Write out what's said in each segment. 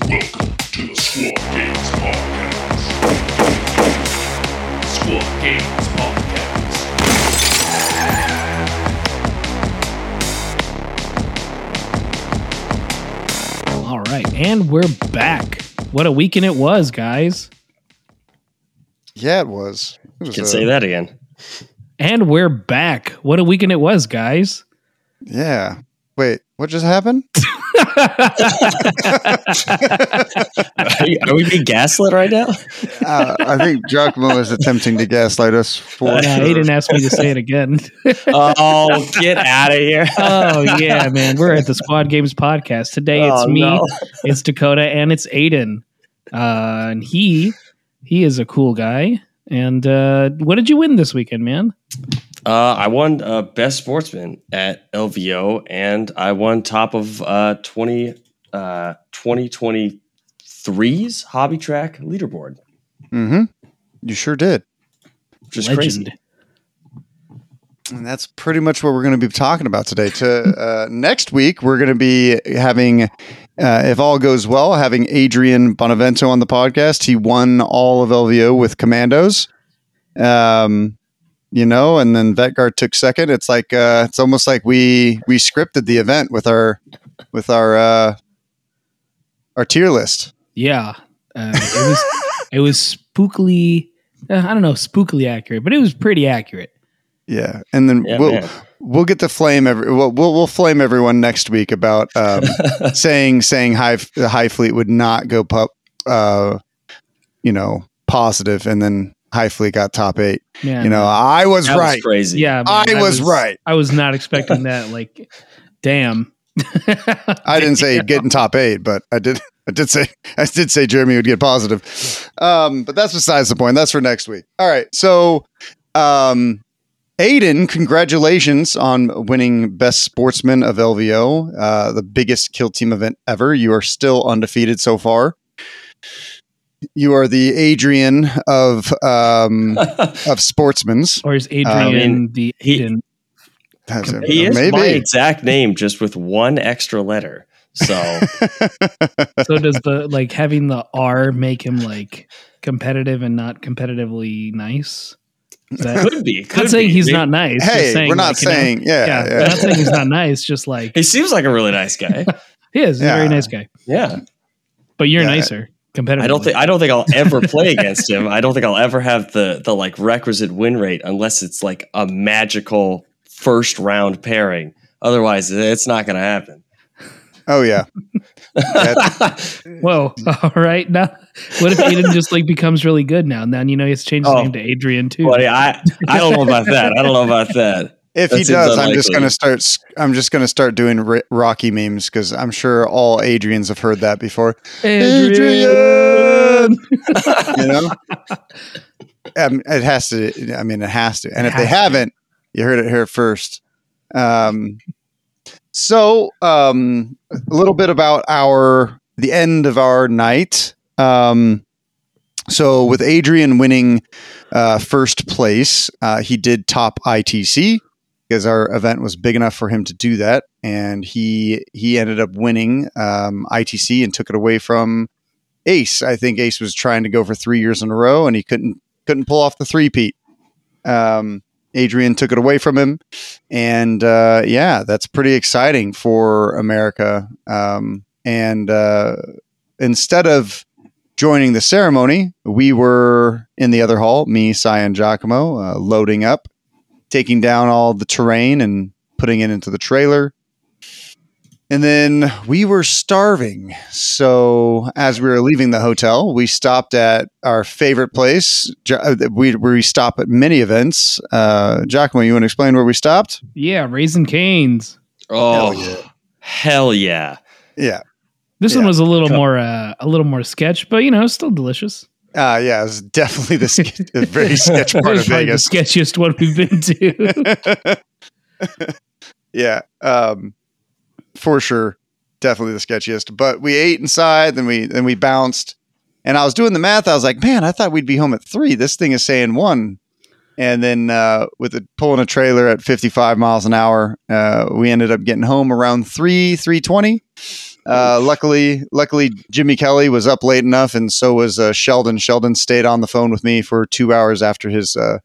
Welcome to the Squad Games Podcast. Squad Games Podcast. All right, and we're back. What a weekend it was, guys. Yeah, it was. It was Can a- say uh, that again. And we're back. What a weekend it was, guys. Yeah. Wait, what just happened? Are, you- are we being gaslit right now? Uh, I think Giacomo is attempting to gaslight us for Yeah, sure. Aidan asked me to say it again. Oh, get out of here! oh yeah, man. We're at the Squad Games podcast. Today it's Oh, me, no. it's Dakotah, and it's Aidan. Uh, and he he is a cool guy. And uh, what did you win this weekend, man? Uh, I won uh, best sportsman at LVO, and I won top of uh, 20, uh, 2023's hobby track leaderboard, Mm-hmm. You sure did. which is crazy. And that's pretty much what we're going to be talking about today. To uh, next week, we're going to be having, uh, if all goes well, having Adrian Bonavento on the podcast. He won all of LVO with Kommandos, um, you know, and then Vet Guard took second. It's like uh, it's almost like we we scripted the event with our with our uh, our tier list. Yeah, uh, it was it was spookily. Uh, I don't know, spookily accurate, but it was pretty accurate. Yeah, and then Yeah, we'll man. we'll get to flame every we'll we'll, we'll flame everyone next week about um, saying saying high Hive Fleet would not go pup uh you know positive and then Hive Fleet got top eight Man, you know i was That right was crazy. yeah, I was right. I was not expecting that. Like, damn. i didn't say get in top eight but i did i did say i did say jeremy would get positive um but that's besides the point that's for next week all right so um Aidan, congratulations on winning Best Sportsman of LVO, uh, the biggest kill team event ever. You are still undefeated so far. You are the Adrian of um, of sportsmen's. Or is Adrian mean, the he- Aidan? That's it. he is Maybe. my exact name, just with one extra letter. So So does the like having the R make him like competitive and not competitively nice? That, could be. not Could saying be. he's not nice. just hey, saying, we're not like, you know, saying, yeah, yeah, yeah. we're not saying he's not nice. Just like He seems like a really nice guy. he is. He's a very nice guy, Yeah. but you're Yeah. nicer. Competitive. I don't think I don't think I'll ever play against him. I don't think I'll ever have the the like requisite win rate unless it's like a magical first round pairing. Otherwise, it's not going to happen. Oh yeah, Whoa! All right, now what if Aidan just like becomes really good now? And then you know he's changed to his Oh. name to Adrian too. Buddy, I I don't know about that. I don't know about that. If That he seems does, I'm just gonna start. s- I'm just gonna start doing ri- Rocky memes because I'm sure all Adrians have heard that before. Adrian. You know, um, it has to. I mean, it has to. And It if they to. haven't, you heard it here first. Um, so um, a little bit about our the end of our night. Um, so with Adrian winning uh, first place, uh, he did top ITC because our event was big enough for him to do that, and he he ended up winning um, ITC and took it away from Ace. I think Ace was trying to go for three years in a row, and he couldn't couldn't pull off the three peat. Um, Adrian took it away from him, and uh, yeah, that's pretty exciting for America. Um, and uh, instead of joining the ceremony, we were in the other hall, me, Cy, and Giacomo, uh, loading up, taking down all the terrain and putting it into the trailer. And then we were starving. So as we were leaving the hotel, we stopped at our favorite place. Jo- uh, We, we stop at many events. Uh, Giacomo, you want to explain where we stopped? yeah, Raising Cane's. Oh, yeah. hell yeah. Yeah. This Yeah. one was a little Come- more uh, a little more sketch, but you know, still delicious. Uh, yeah, it was definitely the, ske- the very sketch part of Vegas. the sketchiest one we've been to. yeah, um, for sure, definitely the sketchiest. But we ate inside, then we then we bounced, and I was doing the math. I was like, man, I thought we'd be home at three. This thing is saying one, and then uh, with it pulling a trailer at fifty five miles an hour, uh, we ended up getting home around three three twenty. Uh, luckily, luckily Jimmy Kelly was up late enough, and so was uh, Sheldon. Sheldon stayed on the phone with me for two hours after his uh,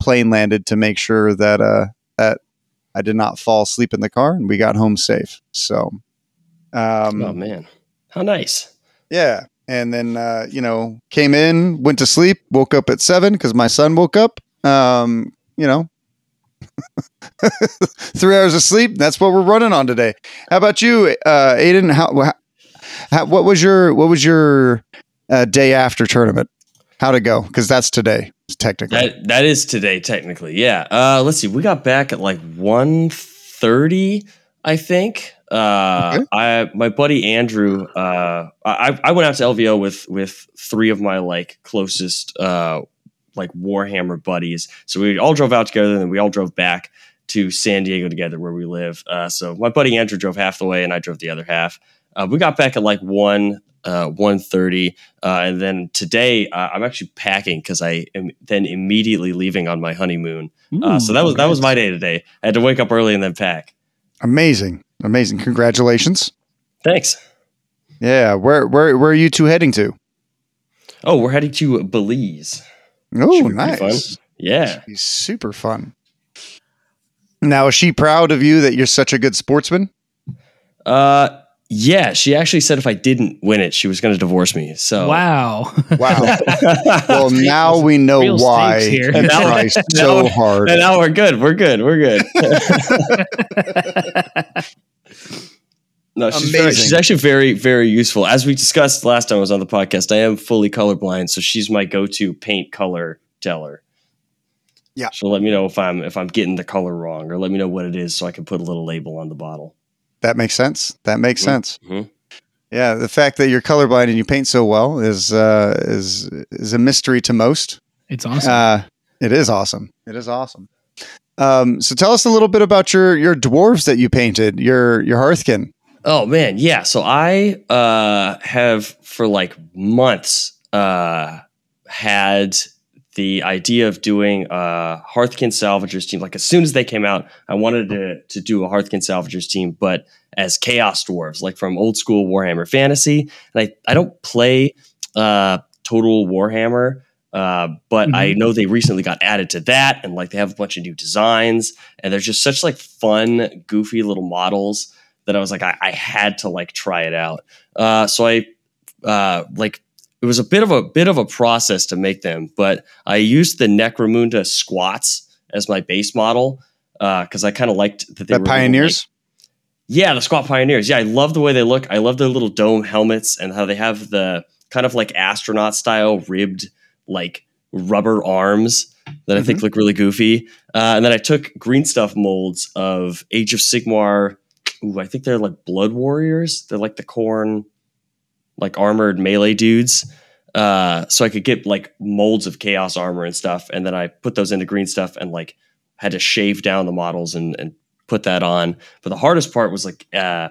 plane landed to make sure that uh, that I did not fall asleep in the car, and we got home safe. So, um, oh man, how nice. yeah, and then uh, you know came in, went to sleep, woke up at seven because my son woke up. Um, you know, three hours of sleep. That's what we're running on today. How about you, uh, Aidan? How, how what was your what was your uh, day after tournament? How'd it go? Because that's today, technically. That that is today, technically. Yeah. Uh, let's see. We got back at like 1.30, I think. Uh, Okay. I my buddy Andrew. Uh, I I went out to LVO with with three of my like closest uh like Warhammer buddies. So we all drove out together, and then we all drove back to San Diego together, where we live. Uh, so my buddy Andrew drove half the way, and I drove the other half. Uh, we got back at like one uh, one thirty, uh, and then today uh, I'm actually packing because I am then immediately leaving on my honeymoon. Uh, so that was that was my day today. I had to wake up early and then pack. Amazing, amazing! Congratulations. Thanks. Yeah, where where where are you two heading to? Oh, we're heading to Belize. Oh, Should fun. nice. Yeah. He's super fun. Now, is she proud of you that you're such a good sportsman? Uh, yeah. She actually said if I didn't win it, she was going to divorce me. So Wow. Wow. well, now we know Real why stakes here. you Now- try so now- hard. And now we're good. We're good. We're good. no, she's, very, she's actually very, very useful. As we discussed last time I was on the podcast, I am fully colorblind, so she's my go-to paint color teller. Yeah. She'll let me know if I'm if I'm getting the color wrong, or let me know what it is, so I can put a little label on the bottle. That makes sense. That makes Mhm. sense. Mhm. Yeah, the fact that you're colorblind and you paint so well is uh, is is a mystery to most. It's awesome. Uh, it is awesome. It is awesome. Um, so tell us a little bit about your your dwarves that you painted. Your your Hearthkyn. Oh man, yeah. So I uh, have for like months uh, had the idea of doing a Hearthkyn Salvagers team. Like as soon as they came out, I wanted to to do a Hearthkyn Salvagers team, but as Chaos Dwarves, like from old school Warhammer Fantasy. And I I don't play uh, Total Warhammer. Uh, but I know they recently got added to that, and like they have a bunch of new designs, and they're just such like fun, goofy little models that I was like, I, I had to like try it out. Uh, so I uh, like it was a bit of a bit of a process to make them, but I used the Necromunda squats as my base model because I kind of liked that they The were pioneers. yeah, the squat pioneers. Yeah, I love the way they look. I love their little dome helmets and how they have the kind of like astronaut style ribbed like rubber arms that I think look really goofy. Uh, and then I took green stuff molds of Age of Sigmar. Ooh, I think they're like blood warriors. They're like the Khorne, like armored melee dudes. Uh, so I could get like molds of chaos armor and stuff, and then I put those into green stuff and like had to shave down the models and, and put that on. But the hardest part was like uh,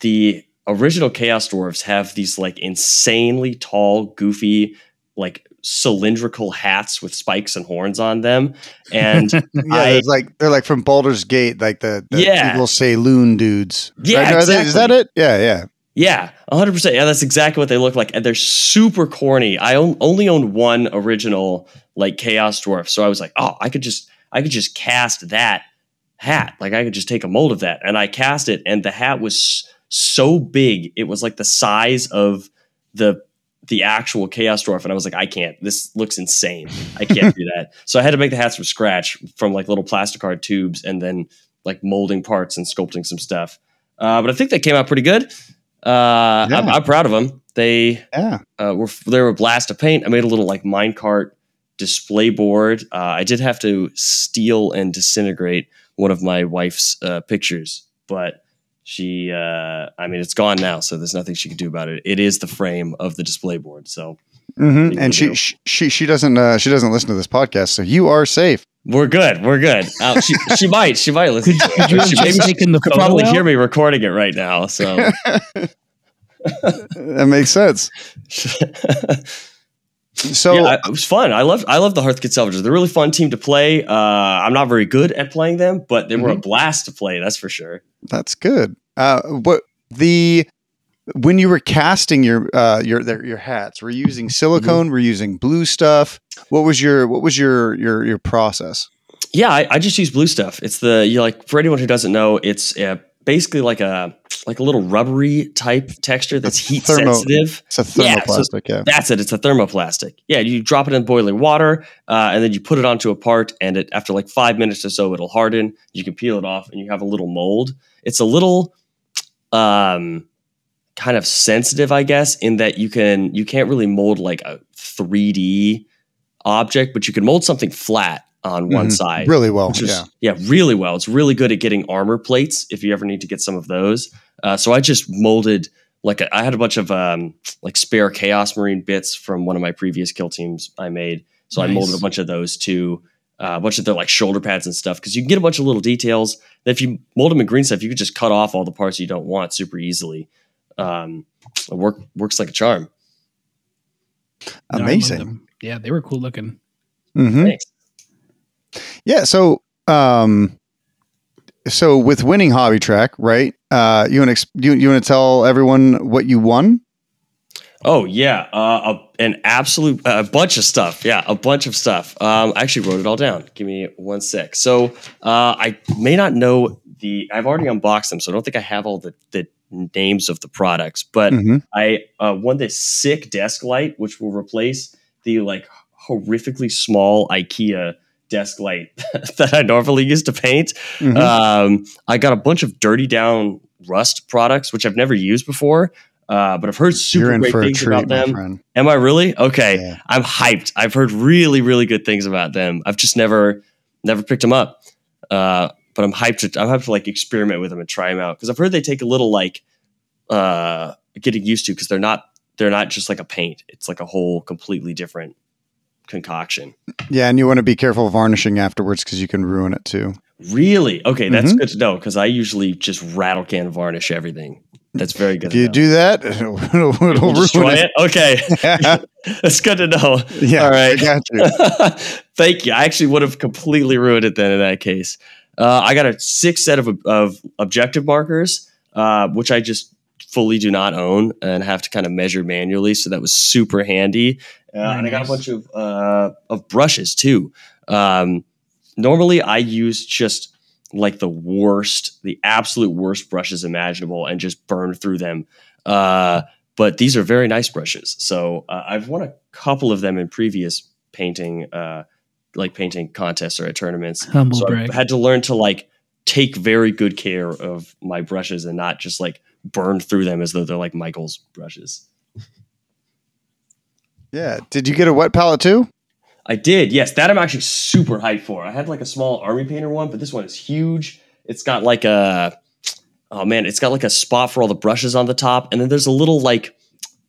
the original Chaos Dwarves have these like insanely tall, goofy, like cylindrical hats with spikes and horns on them, and Yeah, I- it's like they're like from Baldur's Gate, like the, the Yeah. evil Saloon dudes. Yeah, Are they- Is that it? Yeah, yeah. Yeah, 100%. Yeah, that's exactly what they look like. And they're super corny. I on- only own one original like Chaos Dwarf. So I was like, "Oh, I could just I could just cast that hat. Like I could just take a mold of that." And I cast it and the hat was so big. It was like the size of the the actual Chaos Dwarf and I was like, "I can't. This looks insane. I can't do that." So I had to make the hats from scratch from like little plasticard tubes and then like molding parts and sculpting some stuff. Uh, but I think they came out pretty good. Uh, I'm, I'm proud of them. They Yeah. uh, were they were a blast to paint. I made a little like minecart display board. Uh, I did have to steal and disintegrate one of my wife's uh, pictures, but she, uh, I mean, it's gone now, so there's nothing she could do about it. It is the frame of the display board, so hmm And she, she she she doesn't uh, she doesn't listen to this podcast, so you are safe. we're good. We're good. Uh, she, she might, she might listen. Could, to could you have She maybe taken the could photo probably out? hear me recording it right now. So. That makes sense. So yeah, it was fun. I love I love the Hearthkyn Salvagers. They're a really fun team to play. Uh, I'm not very good at playing them, but they were a blast to play. That's for sure. that's good. Uh, what the when you were casting your uh, your their, your hats, were you using silicone? Mm-hmm. Were you using blue stuff? What was your what was your your your process? Yeah, I, I just use blue stuff. It's the you like for anyone who doesn't know, it's uh, basically like a like a little rubbery type texture that's heat Thermo- sensitive. It's a Yeah, so- thermoplastic. Yeah. That's it. It's a thermoplastic. Yeah, you drop it in boiling water, uh, and then you put it onto a part, and it after like five minutes or so, it'll harden. You can peel it off, and you have a little mold. It's a little, um, kind of sensitive, I guess, in that you can you can't really mold like a three D object, but you can mold something flat on one Mhm. side. Really well. Is, yeah. yeah, really well. It's really good at getting armor plates if you ever need to get some of those. Uh, so I just molded like a, I had a bunch of um, like spare Chaos Marine bits from one of my previous kill teams I made. So I molded a bunch of those too. Uh, a bunch of their like shoulder pads and stuff because you can get a bunch of little details that if you mold them in green stuff, you could just cut off all the parts you don't want super easily. Um, it work works like a charm. No, I love Amazing. them. Yeah, they were cool looking. Mm-hmm. Thanks. Yeah. So, um, so with winning hobby track, right? Uh, you want to you, you want to tell everyone what you won? Oh yeah, uh, a, an absolute a bunch of stuff. Yeah, a bunch of stuff. Um, I actually wrote it all down. Give me one sec. So uh, I may not know the. I've already unboxed them, so I don't think I have all the the names of the products. But Mhm. I uh, won this sick desk light, which will replace the like horrifically small IKEA desk light that I normally use to paint. Mhm. Um, I got a bunch of dirty down rust products, which I've never used before. Uh, but I've heard super great things treat, about them. Am I really? Okay. Yeah. I'm hyped. I've heard really, really good things about them. I've just never, never picked them up. Uh, but I'm hyped to, I'm hyped to like experiment with them and try them out because I've heard they take a little like, uh, getting used to because they're not, they're not just like a paint. It's like a whole completely different concoction. Yeah, and you want to be careful of varnishing afterwards because you can ruin it too. Really? Okay, that's Mhm. good to know because I usually just rattle can varnish everything. That's very good. If you know. do that, it'll, it'll destroy ruin it. Okay, it. that's good to know. yeah, All right. I got you. Thank you. I actually would have completely ruined it then in that case. Uh, I got a six set of, of objective markers, uh, which I just fully do not own and have to kind of measure manually. So that was super handy. Uh, and I got a bunch of uh, of brushes too. Um, normally, I use just like the worst, the absolute worst brushes imaginable, and just burn through them. Uh, but these are very nice brushes. So uh, I've won a couple of them in previous painting, uh, like painting contests or at tournaments. Humble so brag. I had to learn to like take very good care of my brushes and not just like burn through them as though they're like Michael's brushes. Yeah. Did you get a wet palette too? I did, yes. That I'm actually super hyped for. I had like a small army painter one, but this one is huge. It's got like a oh man, it's got like a spot for all the brushes on the top, and then there's a little like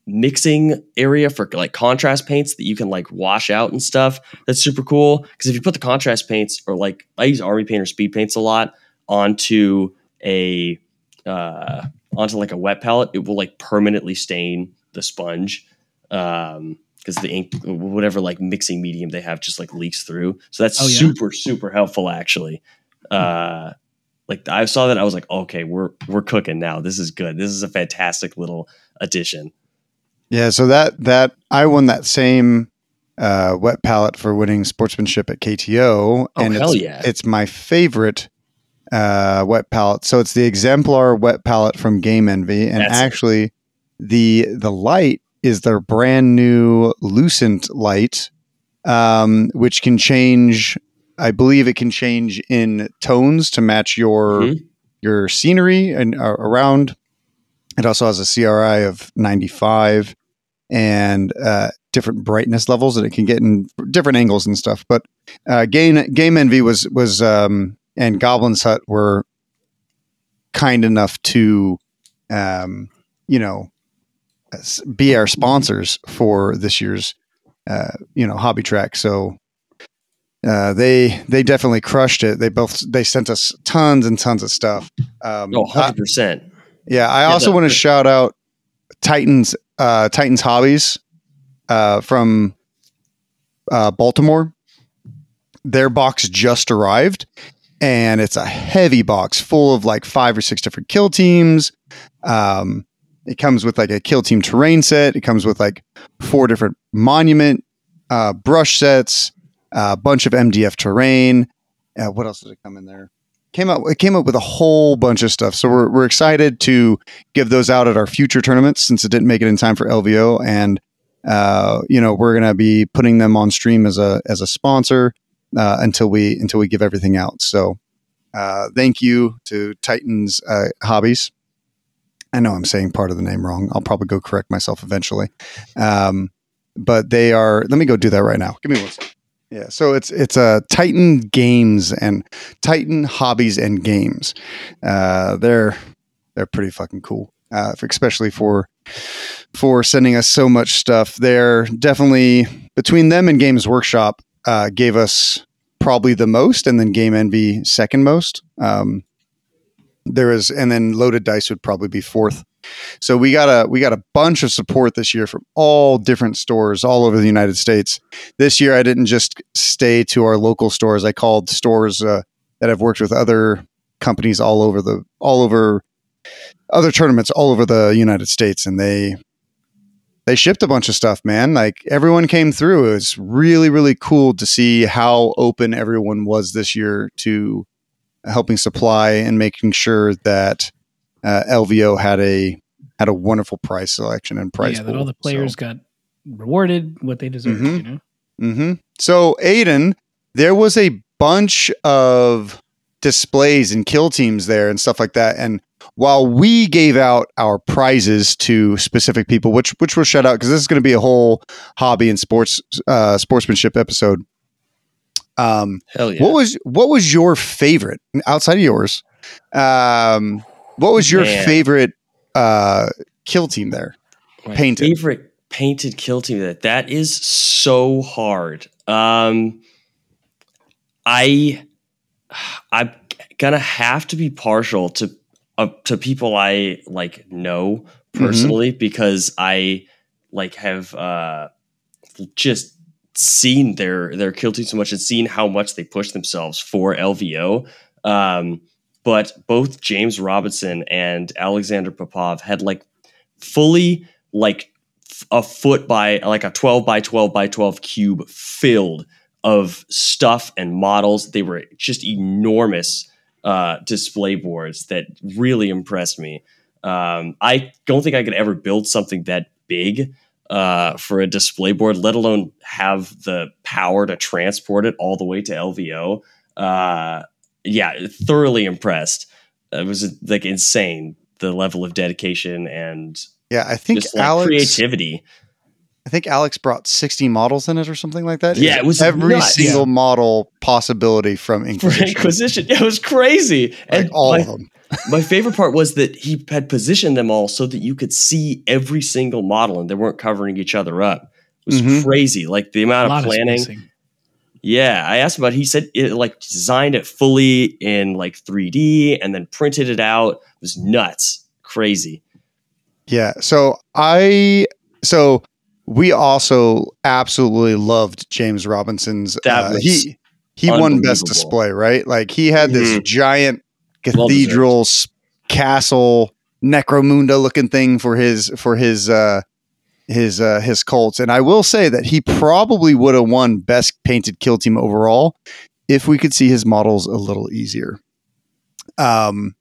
mixing area for like contrast paints that you can like wash out and stuff. That's super cool because if you put the contrast paints or like I use army painter speed paints a lot onto a uh, onto like a wet palette, it will like permanently stain the sponge. Um, because the ink, whatever like mixing medium they have, just like leaks through. So that's Oh, yeah? super super helpful actually. Uh, like I saw that I was like, okay, we're we're cooking now. This is good. This is a fantastic little addition. Yeah. So that that I won that same uh, wet palette for winning sportsmanship at KTO, Oh, and hell it's, yeah. it's my favorite uh, wet palette. So it's the exemplar wet palette from Game Envy, and That's it. actually the the light is their brand new Lucent light, um, which can change. I believe it can change in tones to match your Mhm. your scenery and uh, around. It also has a CRI of 95 and uh, different brightness levels that it can get in different angles and stuff. But uh, Game Game Envy was was um, and Goblin's Hut were kind enough to, um, you know, be our sponsors for this year's, uh, you know, hobby track. So uh, they they definitely crushed it. They both they sent us tons and tons of stuff. Um, Oh, 100%. yeah, I Yeah, also want to shout out Titans uh, Titans Hobbies uh, from uh, Baltimore. Their box just arrived, and it's a heavy box full of like five or six different kill teams. Um, it comes with like a kill team terrain set. It comes with like four different monument uh, brush sets, a bunch of MDF terrain. Uh, what else did it come in there? Came out. It came up with a whole bunch of stuff. So we're we're excited to give those out at our future tournaments since it didn't make it in time for LVO, and uh, you know we're gonna be putting them on stream as a as a sponsor uh, until we until we give everything out. So uh, thank you to Titans uh, Hobbies. I know I'm saying part of the name wrong. I'll probably go correct myself eventually. Um, but they are. Let me go do that right now. Give me one second. Yeah, so it's it's a uh, Titan Games and Titan Hobbies and Games. Uh, they're they're pretty fucking cool, uh, especially for for sending us so much stuff. They're definitely between them and Games Workshop uh, gave us probably the most, and then Game Envy second most. Um, there is, and then Loaded Dice would probably be fourth. So we got a we got a bunch of support this year from all different stores all over the United States. This year, I didn't just stay to our local stores. I called stores uh, that have worked with other companies all over the all over other tournaments all over the United States, and they they shipped a bunch of stuff, man. Like everyone came through. It was really, really cool to see how open everyone was this year to helping supply and making sure that uh, LVO had a had a wonderful price selection and price. Yeah, that all the players so. got rewarded what they deserved. Mm-hmm. You know. Mm-hmm. So Aidan, there was a bunch of displays and kill teams there and stuff like that, and while we gave out our prizes to specific people, which which we'll shout out because this is going to be a whole hobby and sports uh, sportsmanship episode. Um, Hell yeah! What was what was your favorite outside of yours? Um, what was your Man. favorite uh, kill team there? My Painted. favorite painted kill team that that is so hard. Um, I I'm gonna have to be partial to uh, to people I like know personally because I like have uh just seen their their kill team so much and seen how much they push themselves for LVO. Um, but both James Robinson and Alexander Popov had like fully like a foot by like a 12 by 12 by 12 cube filled of stuff and models. They were just enormous uh, display boards that really impressed me. Um, I don't think I could ever build something that big uh, for a display board, let alone have the power to transport it all the way to LVO. Uh, yeah, thoroughly impressed. It was like insane the level of dedication and Yeah, I think Alex. creativity. I think Alex brought sixty models in it or something like that. Yeah, it was every nuts. single model possibility from For Inquisition, Inquisition, yeah, it was crazy. like and all my, of them. my favorite part was that he had positioned them all so that you could see every single model and they weren't covering each other up. It was Mhm. crazy. Like the amount of planning. spacing. Yeah, I asked about. it. He said it like designed it fully in like 3D and then printed it out. It was nuts, crazy. Yeah. So I so we also absolutely loved James Robinson's. Uh, he he won best display, right? Like he had this Mhm. giant cathedral castle necromunda looking thing for his for his uh his uh his cults and i will say that he probably would have won best painted kill team overall if we could see his models a little easier um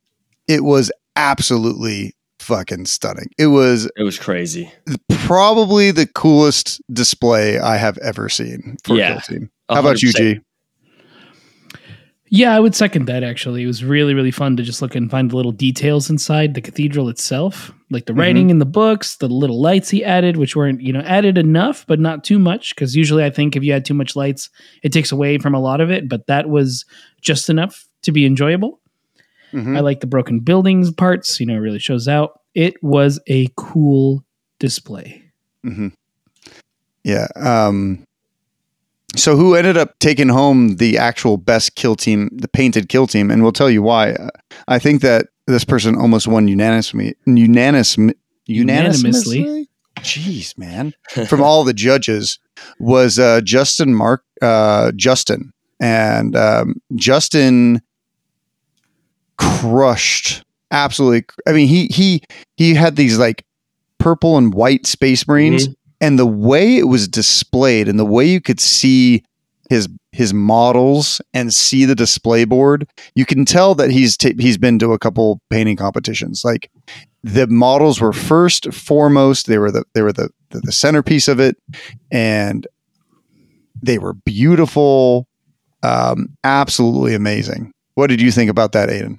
it was absolutely fucking stunning it was It was crazy. probably the coolest display i have ever seen for Yeah. a kill team how about you g Yeah, I would second that actually. It was really, really fun to just look and find the little details inside the cathedral itself, like the writing in the books, the little lights he added, which weren't, you know, added enough, but not too much. Because usually I think if you add too much lights, it takes away from a lot of it, but that was just enough to be enjoyable. Mhm. I like the broken buildings parts, you know, it really shows out. It was a cool display. hmm Yeah. Um, so who ended up taking home the actual best kill team, the painted kill team, and we'll tell you why. I think that this person almost won unanimously. Unanimous, unanimously. Unanimously. Jeez, man! From all the judges was uh, Justin Mark uh, Justin, and um, Justin crushed. Absolutely. I mean, he he he had these like purple and white space marines and the way it was displayed and the way you could see his his models and see the display board, you can tell that he's t- he's been to a couple painting competitions. Like the models were first foremost, they were the they were the the, the centerpiece of it and they were beautiful, um, absolutely amazing. What did you think about that, Aidan?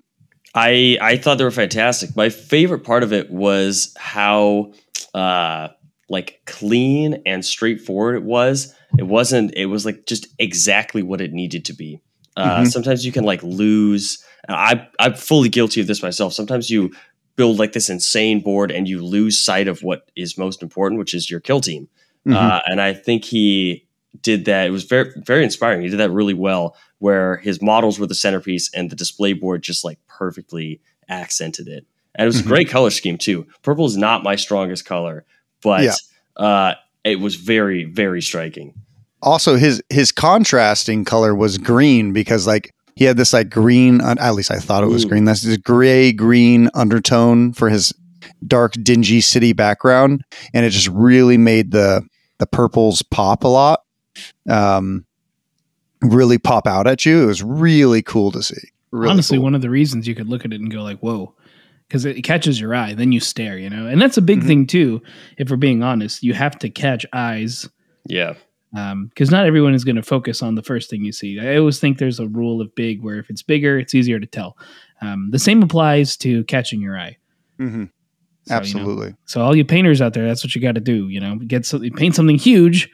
I I thought they were fantastic. My favorite part of it was how uh like clean and straightforward it was. It wasn't it was like just exactly what it needed to be. Uh Mhm. sometimes you can like lose I I'm fully guilty of this myself. Sometimes you build like this insane board and you lose sight of what is most important, which is your kill team. Mhm. Uh, and I think he did that. It was very, very inspiring. He did that really well, where his models were the centerpiece and the display board just like perfectly accented it. And it was a great color scheme too. Purple is not my strongest color, but Yeah. uh, it was very, very striking. also his his contrasting color was green because like he had this like green at least i thought it was Ooh. green that's this gray green undertone for his dark dingy city background and it just really made the the purples pop a lot um really pop out at you it was really cool to see really Honestly, cool. one of the reasons you could look at it and go like, "Whoa," because it catches your eye. Then you stare, you know, and that's a big Mhm. thing too. If we're being honest, you have to catch eyes Yeah. because not everyone is going to focus on the first thing you see. I always think there's a rule of big where if it's bigger, it's easier to tell. Um, the same applies to catching your eye. Mhm. So, you know, absolutely so all you painters out there, that's what you got to do. You know, get something, paint something huge,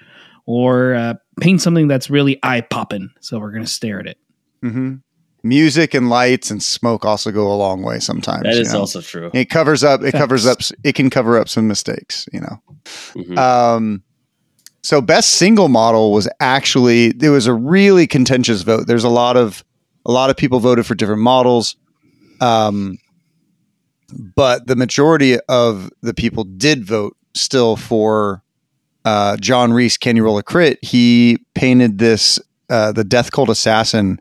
or uh, paint something that's really eye popping. So we're gonna stare at it. hmm music and lights and smoke also go a long way sometimes That you know? also true. it covers up it covers up it can cover up some mistakes you know Mhm. Um, so best single model was actually there was a really contentious vote. There's a lot of a lot of people voted for different models, um, but the majority of the people did vote still for uh, John Reese. Can you roll a crit? He painted this uh, the Death Cult assassin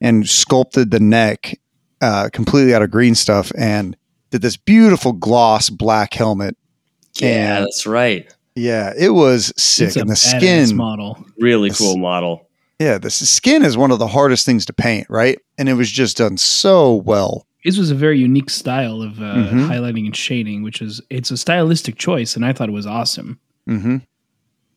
and sculpted the neck uh, completely out of green stuff and did this beautiful gloss black helmet. yeah, and- that's right. Yeah, it was sick. It's a and the skin, model. Really Yes. cool model. yeah, the skin is one of the hardest things to paint, right? And it was just done so well. His was a very unique style of uh, Mhm. highlighting and shading, which is it's a stylistic choice, and I thought it was awesome. Mm-hmm.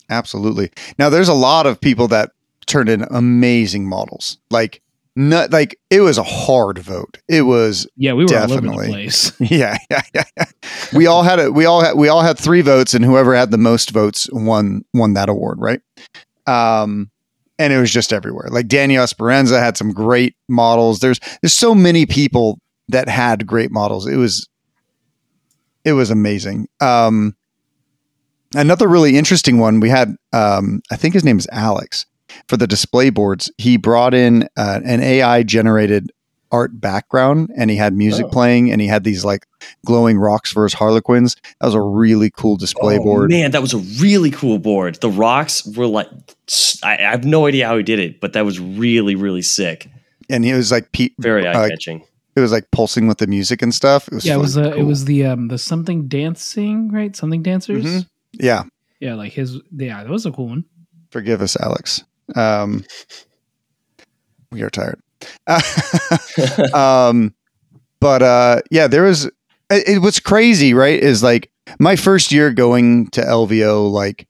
Absolutely. Now, there's a lot of people that turned in amazing models. Like, not like it was a hard vote. It was Yeah, we were Definitely. place. yeah, yeah, yeah. yeah. We all had it. We all had we all had three votes, and whoever had the most votes won won that award, right? Um, and it was just everywhere. Like Daniel Esperanza had some great models. There's there's so many people that had great models. It was it was amazing. Um, another really interesting one we had. Um, I think his name is Alex for the display boards. He brought in uh, an AI generated art background and he had music Oh. playing and he had these like glowing rocks for his harlequins that was a really cool display Oh, board Man, that was a really cool board. The rocks were like, I, I have no idea how he did it, but that was really, really sick. and he was like pe- Very eye uh, catching. it was like pulsing with the music and stuff it was yeah, it was fucking uh, it was the um the something dancing right, something dancers. Mhm. yeah Yeah, like his. Yeah, that was a cool one. forgive us alex um we are tired. Um but uh yeah there was it, it was crazy right is like my first year going to lvo like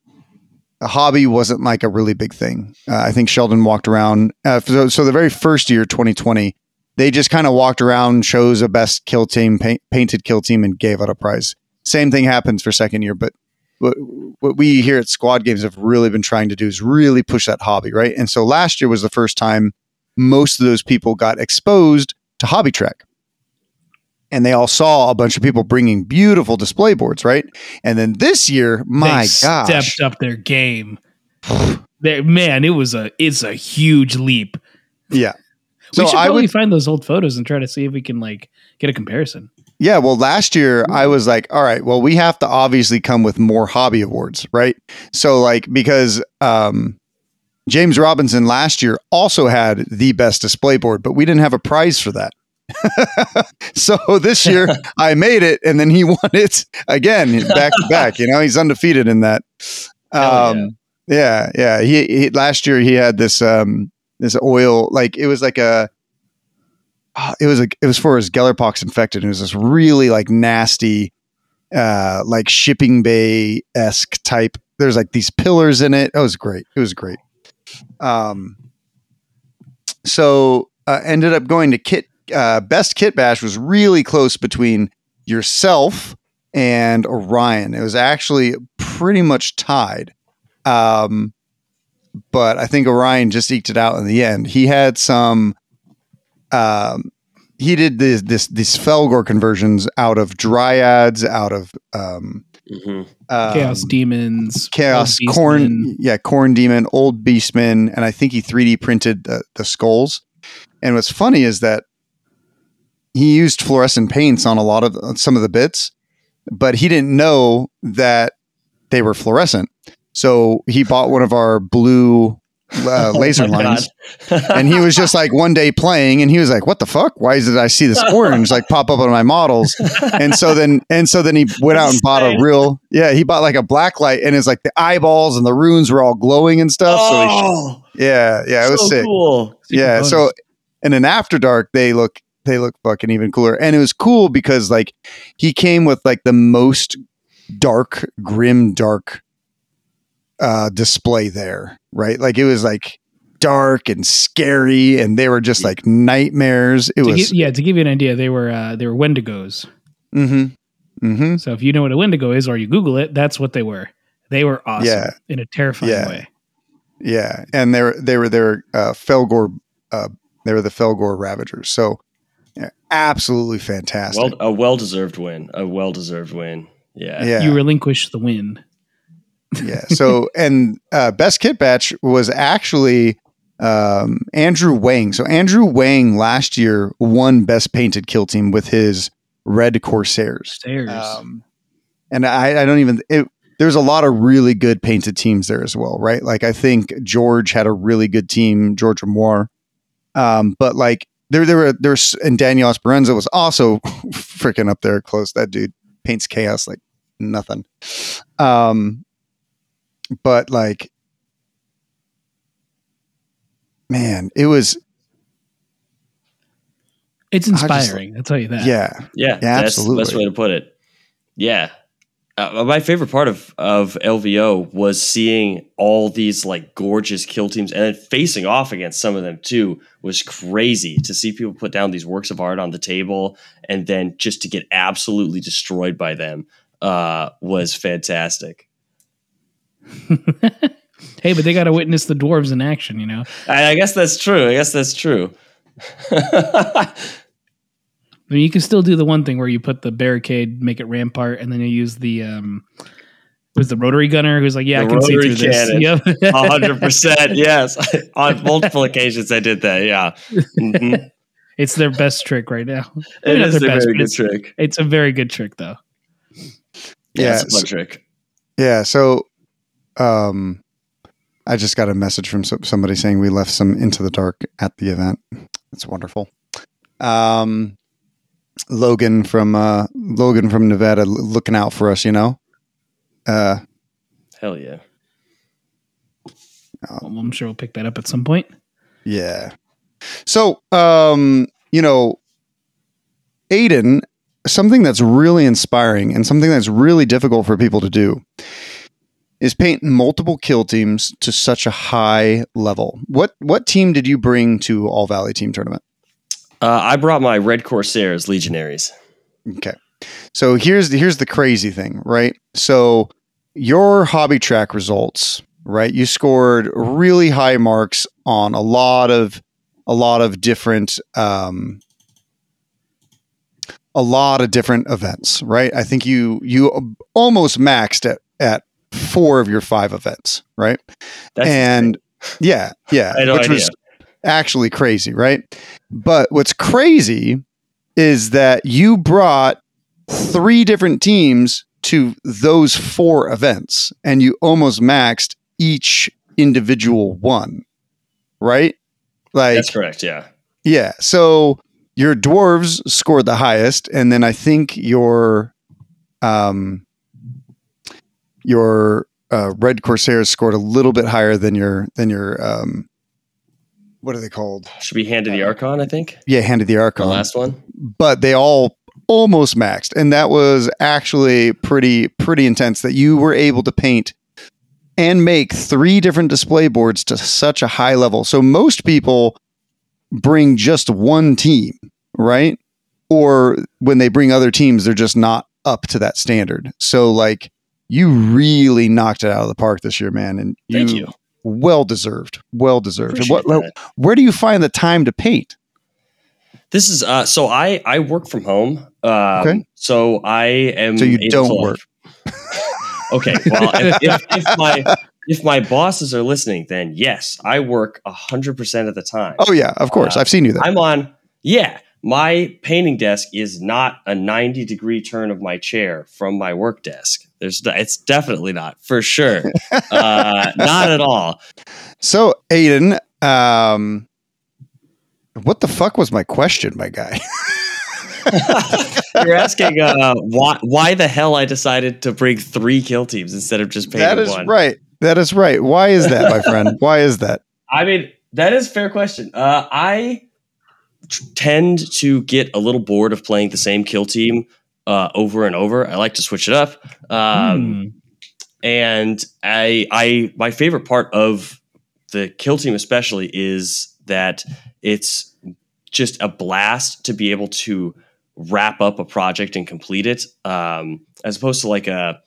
a hobby wasn't like a really big thing. Uh, i think sheldon walked around uh, so, so the very first year 2020 they just kind of walked around chose a best kill team paint, painted kill team and gave out a prize. Same thing happens for second year but what, what we here at squad games have really been trying to do is really push that hobby right and so last year was the first time most of those people got exposed to hobby track and they all saw a bunch of people bringing beautiful display boards right and then this year my they gosh stepped up their game. They- man, it was a it's a huge leap. yeah we so should i probably would find those old photos and try to see if we can like get a comparison. Yeah, well, last year I was like, all right, well, we have to obviously come with more hobby awards, right? So, like, because um, James Robinson last year also had the best display board, but we didn't have a prize for that. so this year I made it, and then he won it again, back to back. You know, he's undefeated in that. Um, yeah, yeah. He, he last year he had this um this oil like it was like a it was a it was for his Gellerpox infected. It was this really like nasty uh like shipping bay esque type. There's like these pillars in it. It was great. It was great. Um so uh, ended up going to kit uh best kit bash was really close between yourself and Orion. It was actually pretty much tied. Um, but I think Orion just eked it out in the end. He had some. Um, he did this this these Fellgor conversions out of dryads, out of um, Mhm. um, Chaos demons, chaos Khorne, yeah, Khorne demon, old beastmen, and I think he 3D printed the, the skulls. And what's funny is that he used fluorescent paints on a lot of on some of the bits, but he didn't know that they were fluorescent. So he bought one of our blue uh, laser Oh lines, and he was just like one day playing, and he was like, "What the fuck? Why did I see this orange like pop up on my models?" And so then, and so then he went out and bought a real, yeah, he bought like a black light, and it's like the eyeballs and the runes were all glowing and stuff. So he, oh, yeah, yeah, it was so sick. cool. Yeah, bonus. so and in After Dark, they look they look fucking even cooler, and it was cool because like he came with like the most dark, grim, dark uh display there, right? Like it was like dark and scary, and they were just like nightmares. It To was, gi- yeah, to give you an idea, they were uh, they were Wendigos. mm-hmm, mm-hmm. So if you know what a Wendigo is, or you Google it, that's what they were. They were awesome Yeah. in a terrifying Yeah. way. Yeah, and they were they were their uh, Fellgor. Uh, they were the Fellgor Ravagers. So yeah, absolutely fantastic. Well, a well deserved win. A well deserved win. Yeah. yeah, You relinquish the win. Yeah. So and uh, best kit bash was actually um, Andrew Wang. So Andrew Wang last year won best painted kill team with his red Corsairs. Um, and I, I don't even. It, there's a lot of really good painted teams there as well, right? Like I think George had a really good team, George Moore. Um, but like there, there were there's and Daniel Esperanza was also freaking up there close. That dude paints chaos like nothing. Um, but like, man, it was it's just- inspiring. I'll tell you that. yeah, Yeah, Yeah, that's the best way to put it. Yeah. Uh, my favorite part of, of LVO was seeing all these like gorgeous kill teams and then facing off against some of them too was crazy to see people put down these works of art on the table and then just to get absolutely destroyed by them uh, was fantastic. hey, but they got to witness the dwarves in action. You know, I, I guess that's true. I guess that's true. I mean, you can still do the one thing where you put the barricade, make it rampart, and then you use the um, was the rotary gunner who's like, yeah, The I can see rotary through cannon. this. Yep. A hundred percent, yes. On multiple occasions, I did that. Yeah, Mhm. it's their best trick right now. it Maybe not is a best, very good it's, trick. it's a very good trick, though. Yeah, Yeah, it's a fun so- trick. Yeah. So, um, I just got a message from somebody saying we left some into the dark at the event. That's wonderful. Um, Logan from uh, Logan from Nevada l- looking out for us. You know. Uh, Hell yeah. Well, I'm sure we'll pick that up at some point. yeah. So, um, you know, Aidan, something that's really inspiring and something that's really difficult for people to do is paint multiple kill teams to such a high level. What what team did you bring to All Valley Team Tournament? Uh, I brought my Red Corsairs Legionaries. Okay. So here's the, here's the crazy thing, right? So your hobby track results, right? You scored really high marks on a lot of a lot of different um a lot of different events, right? I think you you almost maxed at at four of your five events, right? That's and yeah, yeah, I had no which was actually crazy, right? But what's crazy is that you brought three different teams to those four events and you almost maxed each individual one, right? Like, that's correct. Yeah. yeah. So your dwarves scored the highest, and then I think your um your uh, red corsairs scored a little bit higher than your than your um what are they called? Should be handed the Archon, I think. Yeah, hand of the The Archon. last one. but they all almost maxed and that was actually pretty pretty intense that you were able to paint and make three different display boards to such a high level so most people bring just one team right or when they bring other teams they're just not up to that standard so like you really knocked it out of the park this year man and you, Thank you. well deserved well deserved what, where do you find the time to paint This is uh so I I work from home. Um Okay. so I am So you don't to, work. Okay. Well if, if, if my if my bosses are listening, then yes, I work hundred percent of the time. oh yeah of course Uh, i've seen you there I'm on yeah. My painting desk is not a 90 degree turn of my chair from my work desk. There's it's definitely not for sure. uh, not at all. So, Aidan, um, what the fuck was my question, my guy? You're asking uh, why why the hell I decided to bring three kill teams instead of just painting that is one. That is right. That is right. Why is that, my friend? Why is that? I mean, that is a fair question. Uh, I tend to get a little bored of playing the same kill team uh, over and over. I like to switch it up. Um, Hmm. and I, I, my favorite part of the kill team, especially, is that it's just a blast to be able to wrap up a project and complete it, um, as opposed to like a.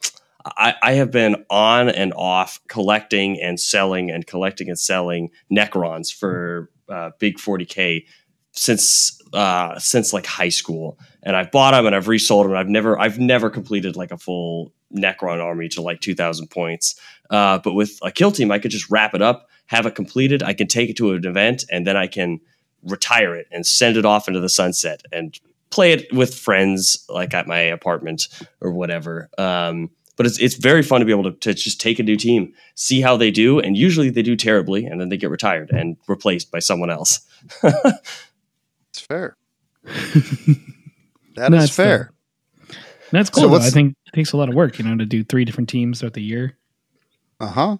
I, I have been on and off collecting and selling and collecting and selling Necrons for uh, big 40k since uh, since like high school, and I've bought them and I've resold them. I've never I've never completed like a full Necron army to like 2,000 points. Uh, but with a kill team, I could just wrap it up, have it completed. I can take it to an event, and then I can retire it and send it off into the sunset and play it with friends, like at my apartment or whatever. Um, but it's it's very fun to be able to, to just take a new team, see how they do, and usually they do terribly, and then they get retired and replaced by someone else. It's fair. That is No, it's fair. That's cool. though. what's- I think it takes a lot of work, you know, to do three different teams throughout the year. Uh huh.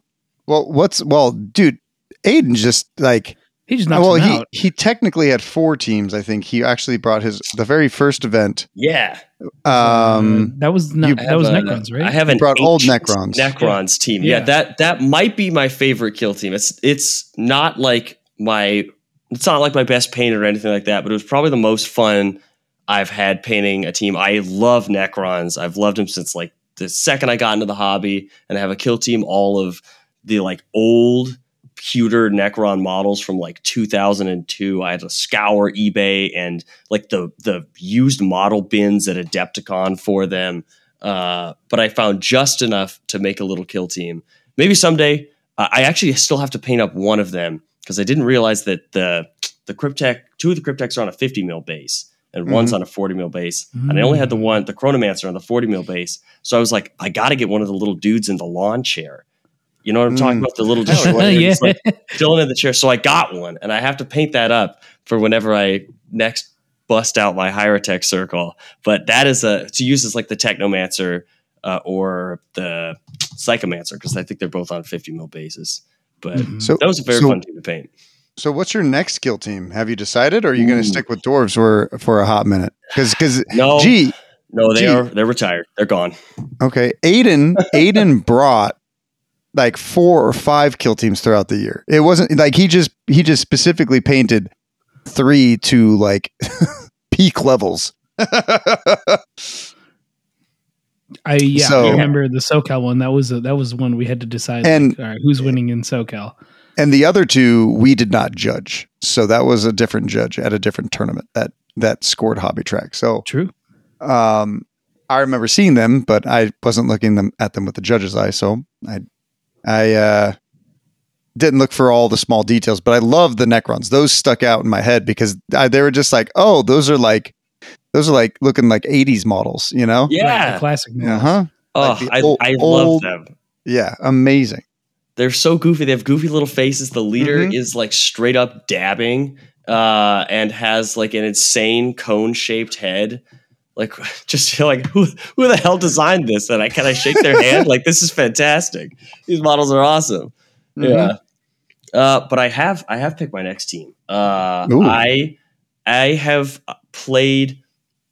Well, what's well, dude? Aidan just like He just knocks well, them he out. he technically had four teams. I think he actually brought his the very first event. Yeah, Um, Uh, that was not you- that was I a- Necrons, right? I have an brought old Necrons. Necrons team. Yeah. Yeah. that that might be my favorite kill team. It's it's not like my it's not like my best paint or anything like that, but it was probably the most fun I've had painting a team. I love Necrons. I've loved them since like the second I got into the hobby, and I have a kill team all of the like old pewter Necron models from like 2002. I had to scour eBay and like the the used model bins at Adepticon for them. Uh, but I found just enough to make a little kill team. Maybe someday uh, I actually still have to paint up one of them because I didn't realize that the the Cryptek two of the Crypteks are on a 50 mil base and one's on a 40 mil base. And I only had the one the Chronomancer on the 40 mil base. So I was like, I got to get one of the little dudes in the lawn chair. You know what I'm talking Mm. about? The little yeah. destroyer. It's like chilling in the chair. So I got one, and I have to paint that up for whenever I next bust out my Hierotek circle. But that is a to use as like the Technomancer uh, or the Psychomancer because I think they're both on 50 mil bases. But Mhm. so that was a very so, fun team to paint. So, what's your next skill team? Have you decided, or are you going to stick with dwarves for for a hot minute? Because because No, gee, no, they gee. are they're retired. They're gone. Okay, Aidan. Aidan brought like four or five kill teams throughout the year. It wasn't like he just he just specifically painted three to like peak levels. I yeah, So- I remember the SoCal one. That was a, that was one we had to decide. And- like, all right, who's winning in SoCal? and the other two we did not judge. So that was a different judge at a different tournament that that scored hobby track. So True. um, I remember seeing them, but I wasn't looking them at them with the judge's eye. So I I uh, didn't look for all the small details, but I love the Necrons. Those stuck out in my head because I, they were just like, oh, those are like those are like looking like '80s models, you know? Right, the Yeah. classic. Uh huh. Oh, Like the I, I old- love them. Yeah, amazing. They're so goofy. They have goofy little faces. The leader Mhm. is like straight up dabbing uh, and has like an insane cone shaped head. Like, just feel like who who the hell designed this? And I can I shake their hand? Like, this is fantastic. These models are awesome. Mhm. Yeah. Uh, but I have I have picked my next team. Uh, Ooh. I I have played.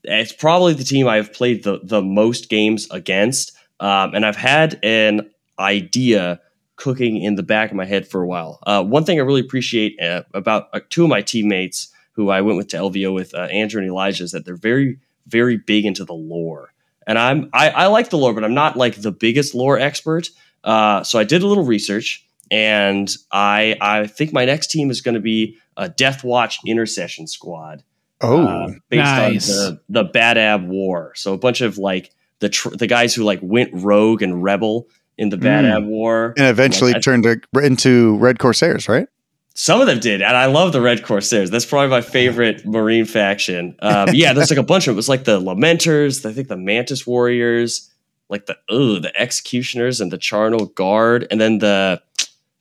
It's probably the team I've played the the most games against, um, and I've had an idea cooking in the back of my head for a while. Uh, one thing I really appreciate uh, about uh, two of my teammates who I went with to LVO with, uh, Andrew and Elijah, is that they're very very big into the lore, and I'm I, I like the lore, but I'm not like the biggest lore expert. Uh, so I did a little research, and I I think my next team is going to be a Death Watch Intercession Squad Oh, uh, based Nice. on the the Badab War. So a bunch of like the tr- the guys who like went rogue and rebel in the Badab Mm. War. and eventually Like, I- turned to, into Red Corsairs, right? Some of them did, and I love the Red Corsairs. That's probably my favorite Marine faction. Um, yeah, there's like a bunch of it. was like the Lamenters, I think the Mantis Warriors, like the oh the Executioners and the Charnel Guard, and then the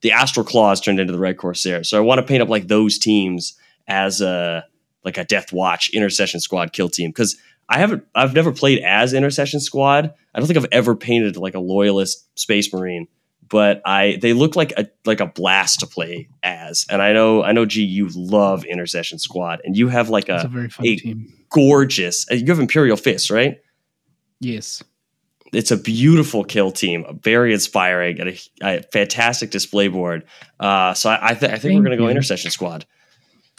the Astral Claws turned into the Red Corsairs. So I want to paint up like those teams as a like a Death Watch Intercession Squad kill team because I haven't I've never played as Intercession Squad. I don't think I've ever painted like a loyalist Space Marine, but I they look like a like a blast to play as. And I know I know G you love Intercession Squad and you have like a a very fun a- team. gorgeous you have Imperial Fist, right? Yes. It's a beautiful kill team, very inspiring, and a, a fantastic display board. Uh, so I, I, th- I think we're going to go. Intercession Squad.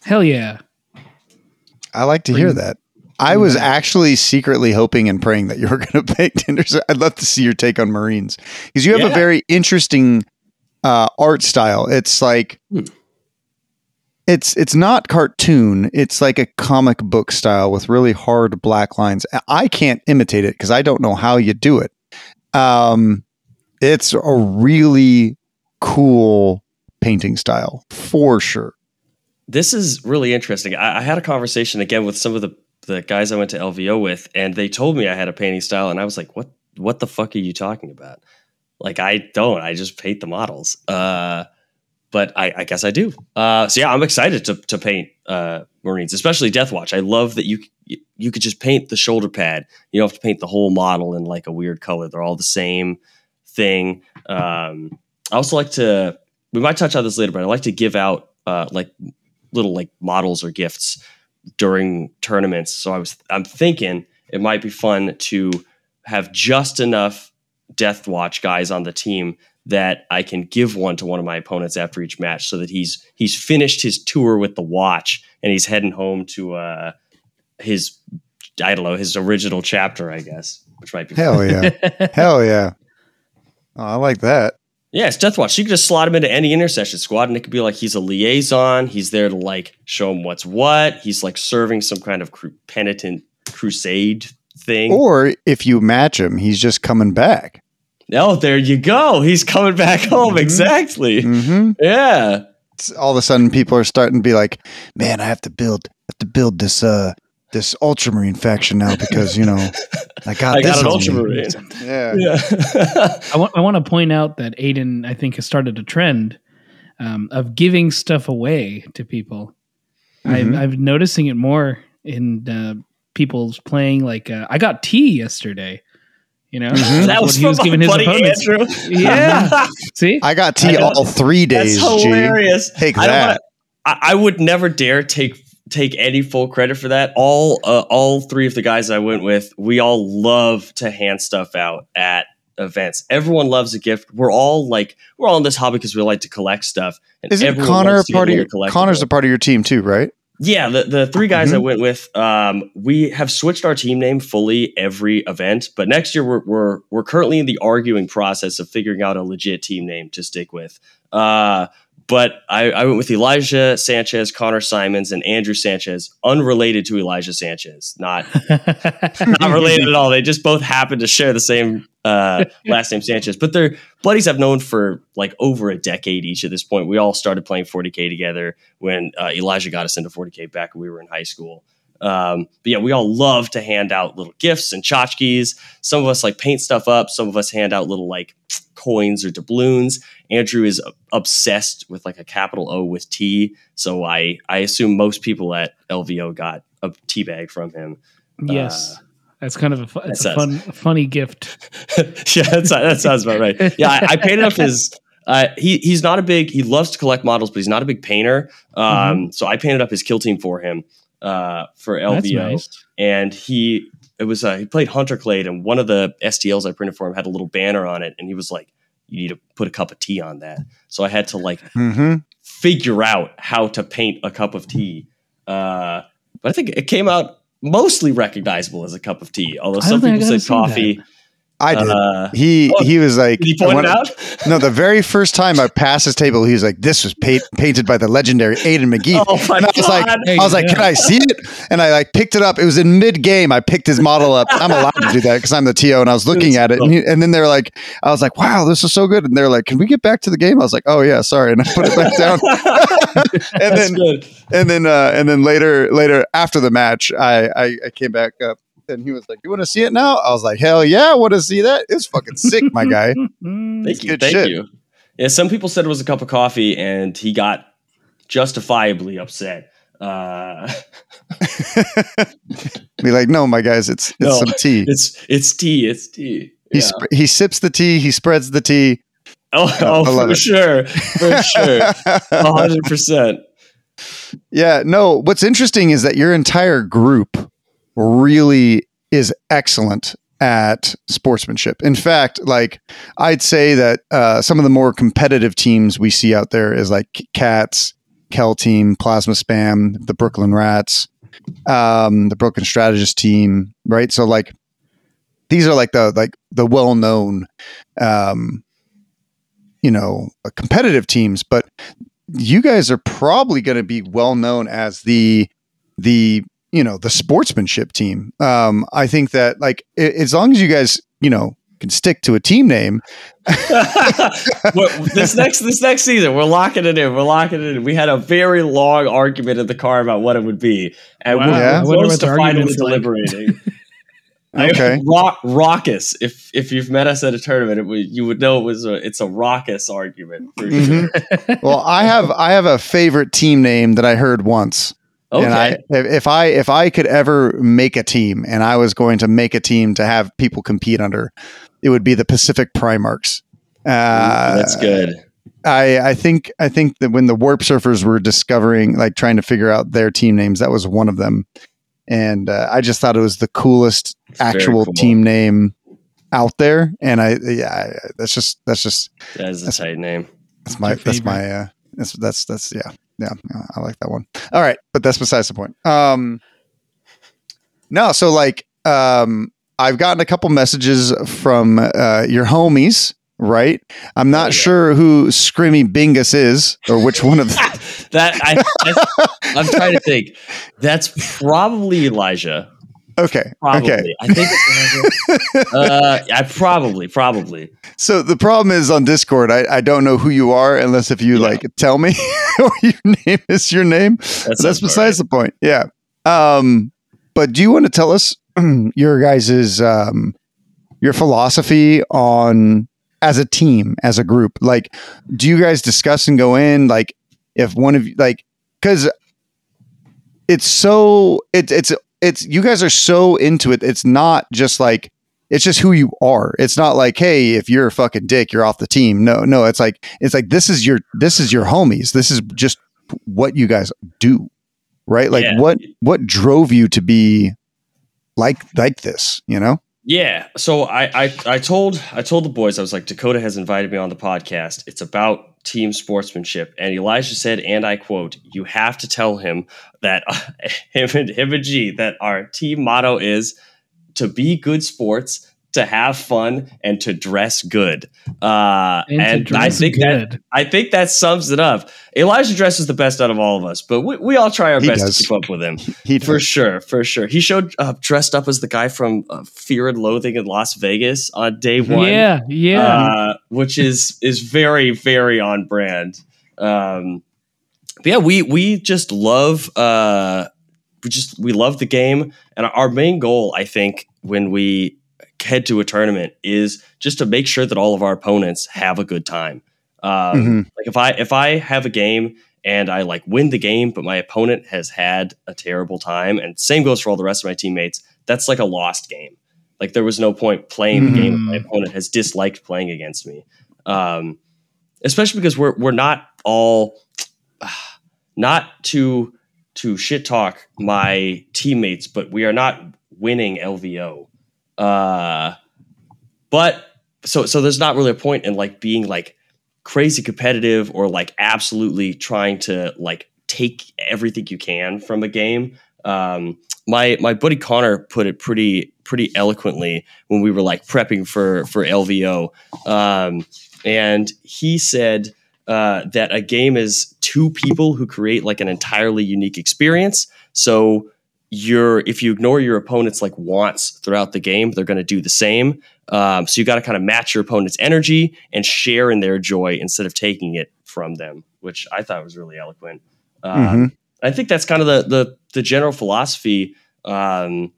Hell yeah. I like to hear that. I was actually secretly hoping and praying that you were going to pick Intercession. I'd love to see your take on Marines because you have a very interesting uh, art style. It's like Hmm. it's it's not cartoon. It's like a comic book style with really hard black lines. I can't imitate it because I don't know how you do it. Um, it's a really cool painting style for sure. This is really interesting. I, I had a conversation again with some of the, the guys I went to LVO with, and they told me I had a painting style, and I was like, "What? What the fuck are you talking about?" Like, I don't. I just paint the models. Uh, but I, I guess I do. Uh, so yeah, I'm excited to to paint uh, Marines, especially Death Watch. I love that you you- could just paint the shoulder pad. You don't have to paint the whole model in like a weird color. They're all the same thing. Um, I also like to. We might touch on this later, but I like to give out uh, like little like models or gifts during tournaments. So I was I'm thinking it might be fun to have just enough Death Watch guys on the team that I can give one to one of my opponents after each match, so that he's he's finished his tour with the watch and he's heading home to uh, his I don't know his original chapter, I guess, which might be fun. Hell yeah. Hell yeah. Oh, I like that. Yeah, it's Death Watch. You could just slot him into any intercession squad, and it could be like he's a liaison. He's there to like show him what's what. He's like serving some kind of cru- penitent crusade thing. Or if you match him, he's just coming back. oh, there you go. He's coming back home. Mhm. Exactly. hmm Yeah. All of a sudden, people are starting to be like, "Man, I have to build, I have to build this, uh, this Ultramarine faction now because you know I got I got this an on. Ultramarine. Yeah. Yeah. I want I want to point out that Aidan I think has started a trend um, of giving stuff away to people. Mhm. I'm, I'm noticing it more in uh, people's playing. Like uh, I got tea yesterday. You know, Mhm. that was, what from my buddy Andrew. Yeah. See, I got tea I know. all three days. That's G. hilarious. Take I don't that. wanna- I, I would never dare take take any full credit for that. All uh, all three of the guys I went with, we all love to hand stuff out at events. Everyone loves a gift. We're all like we're all in this hobby because we like to collect stuff. And Isn't Connor a wants to get part of your? Connor's a part of your team too, right? Yeah, the, the three guys I Mhm. went with, um, we have switched our team name fully every event. But next year, we're we're we're currently in the arguing process of figuring out a legit team name to stick with. Uh, but I, I went with Elijah Sanchez, Connor Simons, and Andrew Sanchez, unrelated to Elijah Sanchez, not not related at all. They just both happen to share the same uh, last name Sanchez, but they're buddies I've known for like over a decade each at this point. We all started playing 40k together when uh, Elijah got us into 40k back when we were in high school. Um, but yeah, we all love to hand out little gifts and tchotchkes. Some of us like paint stuff up. Some of us hand out little like coins or doubloons. Andrew is obsessed with like a capital O with T. So I I assume most people at LVO got a tea bag from him. Yes. Uh, that's kind of a, it's a fun, funny gift. yeah, that's, that sounds about right. Yeah, I, I painted up his. Uh, he he's not a big. He loves to collect models, but he's not a big painter. Um, So I painted up his kill team for him uh, for LVO, nice. and he it was uh, he played Hunter Clade, and one of the STLs I printed for him had a little banner on it, and he was like, "You need to put a cup of tea on that." So I had to like mm-hmm. figure out how to paint a cup of tea. Uh, but I think it came out mostly recognizable as a cup of tea, although some people gotta said see that. Coffee. I did. Uh, he Oh, he was like did he point when- it out? No, the very first time I passed his table, he was like, "This was pa- painted by the legendary Aidan McGee." Oh my and I was god! like, Hey, I was like, yeah. "Can I see it?" And I like picked it up. It was in mid game. I picked his model up. I'm allowed to do that because I'm the TO, and I was looking at it. And, he, and then they're like, "I was like, wow, this is so good." And they're like, "Can we get back to the game?" I was like, "Oh yeah, sorry," and I put it back down. and That's then good. and then uh, and then later later after the match, I, I I came back up. And he was like, "You want to see it now?" I was like, "Hell yeah, I want to see that. It's fucking sick, my guy." Thank you. Thank shit. you. Yeah, some people said it was a cup of coffee, and he got justifiably upset. Uh, Be like, "No, my guys, it's it's No. some tea." it's it's tea. It's tea. He Yeah. sp- he sips the tea. He spreads the tea. oh, I oh for it. sure, for sure, a hundred percent. yeah. No. What's interesting is that your entire group really is excellent at sportsmanship. In fact, like I'd say that uh, some of the more competitive teams we see out there is like Cats, Kel Team, Plasma Spam, the Brooklyn Rats, um, the Broken Strategist Team, right? So like these are like the like the well known, um, you know, uh, competitive teams, but you guys are probably going to be well known as the the you know the sportsmanship team. Um, I think that like i- as long as you guys you know can stick to a team name, this next this next season, we're locking it in. We're locking it in. We had a very long argument in the car about what it would be, and Wow. we're Yeah. Close what to the finally argument's like. deliberating. I- Okay. rock, raucous. If if you've met us at a tournament, it would, you would know it was a it's a raucous argument for sure. Well, I have I have a favorite team name that I heard once. Okay, And I, if, if I if I could ever make a team, and I was going to make a team to have people compete under, it would be the Pacific Primarchs. Uh, that's good. I I think I think that when the Warp Surfers were discovering, like trying to figure out their team names, that was one of them, and uh, I just thought it was the coolest It's actual cool. team name out there. And I yeah, I- that's just that's just That is a that's- tight name. that's my that's my uh, that's that's that's yeah yeah yeah, I like that one. All right, but that's besides the point. Um, no, so like um, I've gotten a couple messages from uh, your homies. Right, I'm not Oh, yeah. sure who Scrimmy Bingus is or which one of that I, I I'm trying to think. That's probably Elijah. Okay. Probably. Okay. I think it's uh, I probably, probably. So the problem is on Discord, I, I don't know who you are unless if you Yeah. like tell me or your name is your name. That's, that's besides the point. Yeah. Um, but do you want to tell us your guys's um, your philosophy on as a team, as a group? Like, do you guys discuss and go in like if one of you like because it's so it, it's it's you guys are so into it. It's not just like it's just who you are. It's not like, hey, if you're a fucking dick, you're off the team. No, no, it's like it's like this is your this is your homies. This is just what you guys do. Right? Like Yeah. what what drove you to be like like this, you know? Yeah. So I, I I told I told the boys I was like Dakotah has invited me on the podcast. It's about team sportsmanship, and Elijah said, and I quote: "You have to tell him that him and him and G that our team motto is to be good sports." To have fun and to dress good, uh, And, and, to I dress think that. I think that sums it up. Elijah dresses the best out of all of us, but we, we all try our He best does. to keep up with him. He For sure, for sure. He showed up dressed up as the guy from uh, Fear and Loathing in Las Vegas on day one. Yeah, yeah. Uh, which is is very very on brand. Um, but yeah, we we just love uh, we just we love the game, and our main goal, I think, when we head to a tournament, is just to make sure that all of our opponents have a good time. Um, Mhm. Like if I if I have a game and I like win the game, but my opponent has had a terrible time, and same goes for all the rest of my teammates. That's like a lost game. Like there was no point playing the game my opponent has disliked playing against me. Um, especially because we're we're not all not to to shit talk my teammates, but we are not winning LVO. Uh, but so so there's not really a point in like being like crazy competitive or like absolutely trying to like take everything you can from a game. Um, my my buddy Connor put it pretty pretty eloquently when we were like prepping for for LVO, um, and he said uh, that a game is two people who create like an entirely unique experience. So you're if you ignore your opponent's like wants throughout the game, they're going to do the same. Um, so you got to kind of match your opponent's energy and share in their joy instead of taking it from them, which I thought was really eloquent. Um, Mhm. I think that's kind of the the, the general philosophy um,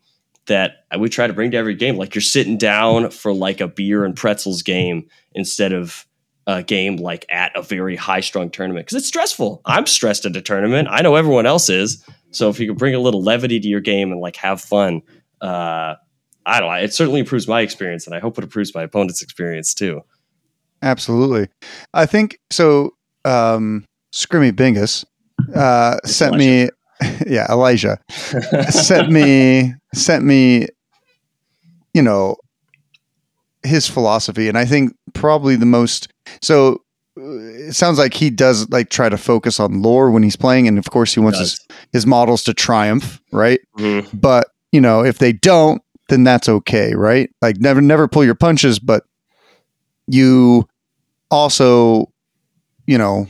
that we try to bring to every game. Like you're sitting down for like a beer and pretzels game instead of a game like at a very high strung tournament because it's stressful. I'm stressed at a tournament. I know everyone else is. So if you can bring a little levity to your game and like have fun, uh, I don't know. It certainly improves my experience, and I hope it improves my opponent's experience too. Absolutely. I think so. Um, Scrimmy Bingus uh, sent me, yeah, Elijah sent me sent me, you know, his philosophy, and I think probably the most. So it sounds like he does like try to focus on lore when he's playing, and of course he wants his, his models to triumph, right? Mhm. but you know if they don't then that's okay right like never never pull your punches but you also you know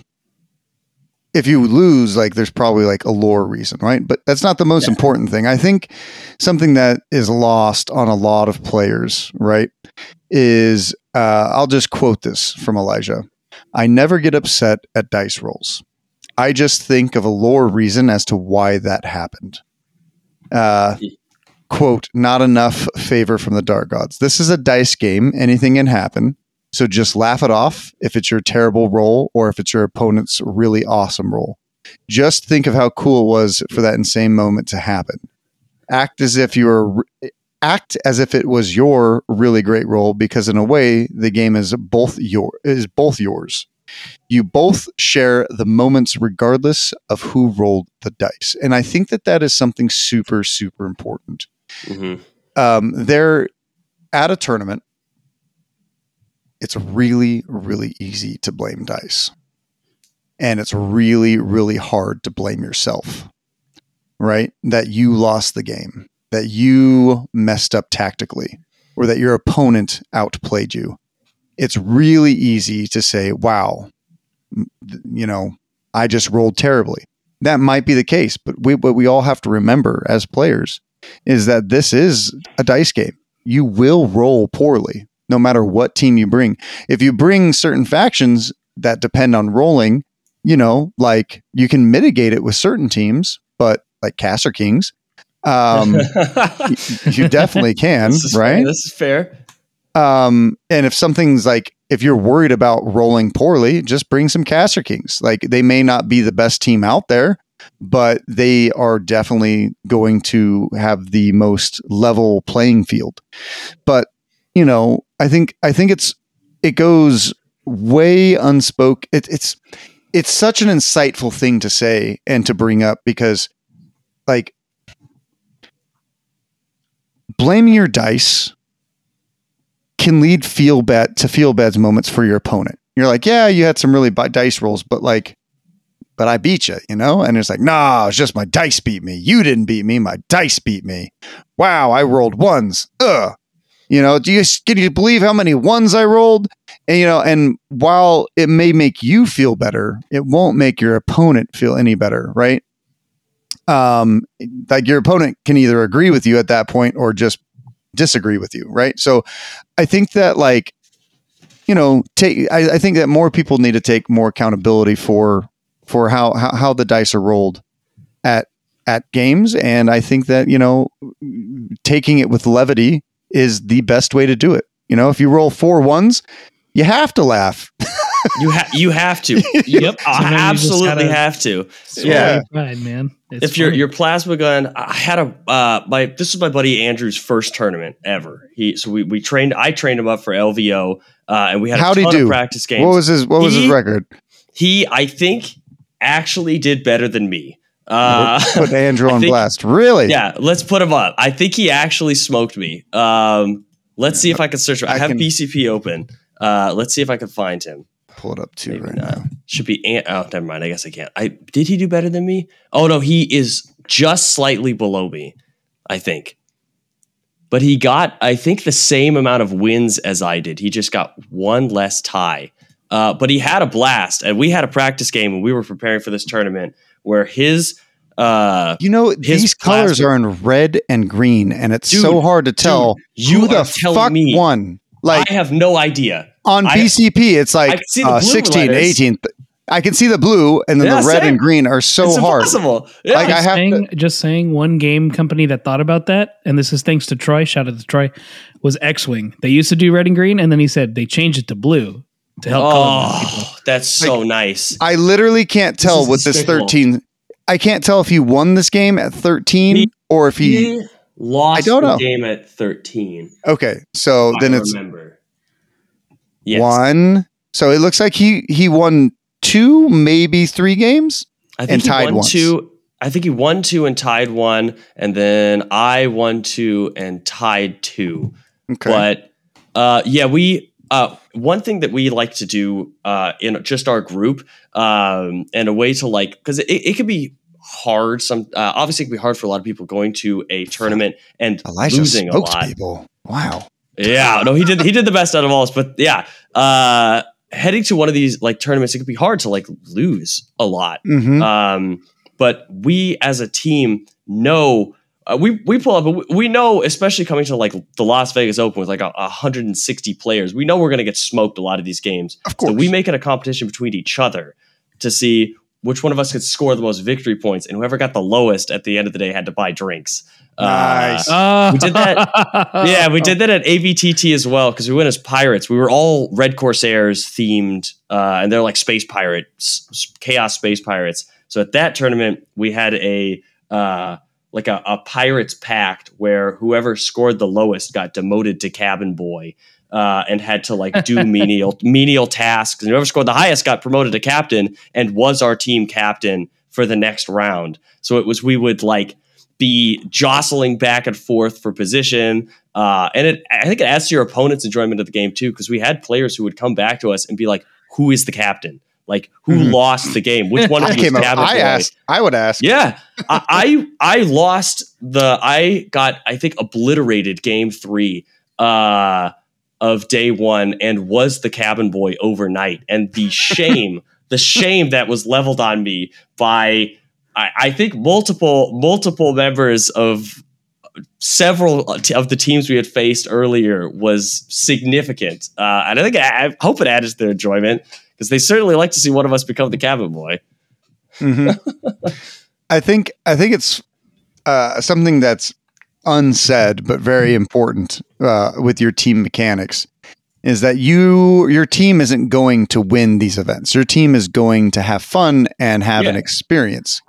if you lose like there's probably like a lore reason right but that's not the most Yeah. important thing i think something that is lost on a lot of players right is uh, i'll just quote this from elijah i never get upset at dice rolls. I just think of a lore reason as to why that happened. Uh, quote not enough favor from the dark gods. This is a dice game. Anything can happen. So just laugh it off if it's your terrible roll or if it's your opponent's really awesome roll just think of how cool it was for that insane moment to happen. Act as if you were act as if it was your really great role because in a way the game is both your is both yours. You both share the moments regardless of who rolled the dice. And i think that that is something super super important. Mhm. um, they're at a tournament. It's really really easy to blame dice. And it's really really hard to blame yourself right? That you lost the game that you messed up tactically or that your opponent outplayed you it's really easy to say wow you know i just rolled terribly. That might be the case but we, what we all have to remember as players is that this is a dice game. You will roll poorly no matter what team you bring. If you bring certain factions that depend on rolling you know like you can mitigate it with certain teams but like Caster Kings um you definitely can This right Fair. This is fair. um, and if something's like, if you're worried about rolling poorly, just bring some Caster Kings. Like they may not be the best team out there, but they are definitely going to have the most level playing field. But you know, I think I think it's it goes way unspoken. It, it's it's such an insightful thing to say and to bring up because, like, blaming your dice can lead feel bad to feel bad moments for your opponent. You're like, yeah, you had some really bad dice rolls, but like, but I beat you, you know? And it's like, nah, it's just my dice beat me. You didn't beat me. My dice beat me. Wow, I rolled ones. Ugh. You know, do you can you believe how many ones I rolled? And you know, and while it may make you feel better, it won't make your opponent feel any better, right? Um, like your opponent can either agree with you at that point or just disagree with you, right? So I think that like, you know, take I, I think that more people need to take more accountability for for how how, how the dice are rolled at at games, and I think that you know taking it with levity is the best way to do it. You know, if you roll four ones, you have to laugh. You have you have to. Yep. Sometimes you just absolutely gotta- have to. Yeah. Right, man. It's if your funny. your plasma gun, I had a uh, my this is my buddy Andrew's first tournament ever. He so we we trained I trained him up for LVO, uh, and we had How'd a he do? of practice games. What was his What was his record? he? I think actually did better than me. Uh, Put Andrew on think- blast. Really? yeah, let's put him up. I think he actually smoked me. Um, let's see if I can search. I, I have can- BCP open. Uh, let's see if I can find him. Pull it up too Maybe right not. now. Should be. An- oh, never mind. I guess I can't. I did he do better than me? Oh no, he is just slightly below me. I think. But he got, I think, the same amount of wins as I did. He just got one less tie. Uh, but he had a blast, and we had a practice game, and we were preparing for this tournament where his. Uh, You know, His these colors are in red and green, and it's Dude, so hard to tell you who the fuck me- won. Like I have no idea. On I- BCP, it's like can uh, 16, letters. 18. I can see the blue, and then Yeah, the red same. and green are so it's hard. impossible. Yeah. Like, I just have saying, just saying, one game company that thought about that, and this is thanks to Troy. Shout out to Troy. Was X Wing? They used to do red and green, and then he said they changed it to blue to help oh, that's so nice. I literally can't tell is with this 13. I can't tell if he won this game at 13 He- or if he. He lost I don't the know. game at 13. Okay, so then I it's remember. Yes. one. So it looks like he he won two, maybe three games. I think and he tied two. I think he won two and tied one, and then I won two and tied two. Okay. But uh, yeah, we uh, one thing that we like to do uh, in just our group, um, and a way to like because it, it can be hard. Some uh, obviously it can be hard for a lot of people going to a tournament and Elijah losing a lot. people. Wow. Yeah, no, he did. He did the best out of all us. But yeah, uh, heading to one of these like tournaments, it could be hard to like lose a lot. hmm Um, but we as a team know uh, we we pull up. but we- know, especially coming to like the Las Vegas Open with like a, a 160 players, we know we're going to get smoked a lot of these games. Of course. So we make it a competition between each other to see which one of us could score the most victory points, and whoever got the lowest at the end of the day had to buy drinks. Nice. Uh, We did that. yeah, we did that at AVTT as well because we went as pirates. We were all Red Corsairs themed, uh, and they're like space pirates, chaos space pirates. So at that tournament, we had a uh, like a, a pirates pact where whoever scored the lowest got demoted to cabin boy. Uh, and had to like do menial menial tasks. And whoever scored the highest got promoted to captain and was our team captain for the next round. So it was we would like be jostling back and forth for position. Uh, and it, I think it adds to your opponent's enjoyment of the game too, because we had players who would come back to us and be like, "Who is the captain? Like, who Mhm. lost the game? Which one of you was came up. I boy?" asked. I would ask. Yeah, I, I I lost the. I got I think obliterated game three uh, of day one and was the cabin boy overnight. And the shame, the shame that was leveled on me by I, I think multiple multiple members of several of the teams we had faced earlier was significant. Uh, and I think I, I hope it added to their enjoyment because they certainly like to see one of us become the cabin boy. Mhm. I think I think it's uh, something that's unsaid but very important uh, with your team mechanics is that you your team isn't going to win these events. Your team is going to have fun and have an experience.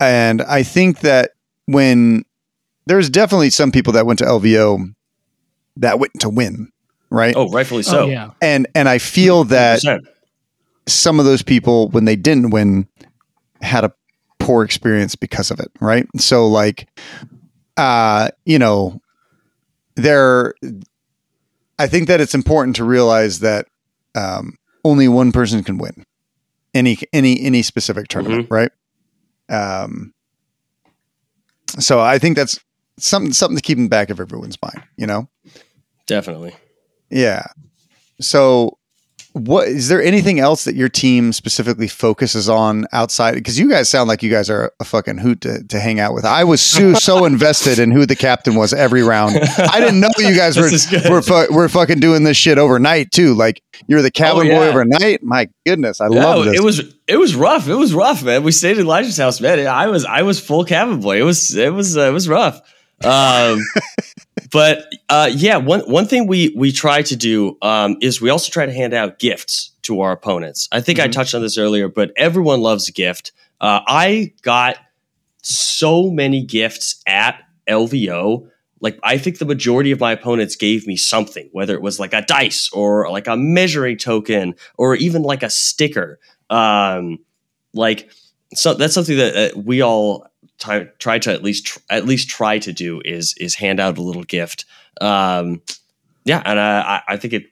And I think that when there's definitely some people that went to LVO that went to win, right? Oh, rightfully oh, so. yeah. And and I feel that 100%. some of those people when they didn't win had a poor experience because of it right so like uh you know there i think that it's important to realize that um only one person can win any any any specific tournament right um so i think that's something something to keep in the back of everyone's mind you know Definitely. yeah. So what is there anything else that your team specifically focuses on outside? Because you guys sound like you guys are a fucking hoot to, to hang out with. I was so, so invested in who the captain was every round. I didn't know you guys were This is good. were, fu- were fucking doing this shit overnight too. Like you're the cabin Oh, boy overnight. My goodness, I Yeah, love this. it was it was rough. It was rough, man. We stayed at Elijah's house, man. I was I was full cabin boy. It was it was uh, it was rough. Um, but uh, yeah, one one thing we we try to do um, is we also try to hand out gifts to our opponents. I think I Mhm. touched on this earlier, but everyone loves a gift. Uh, I got so many gifts at LVO. Like I think the majority of my opponents gave me something, whether it was like a dice or like a measuring token or even like a sticker. Um, like so that's something that uh, we all try, try to at least tr- at least try to do is is hand out a little gift. Um, yeah, and I, I- think it,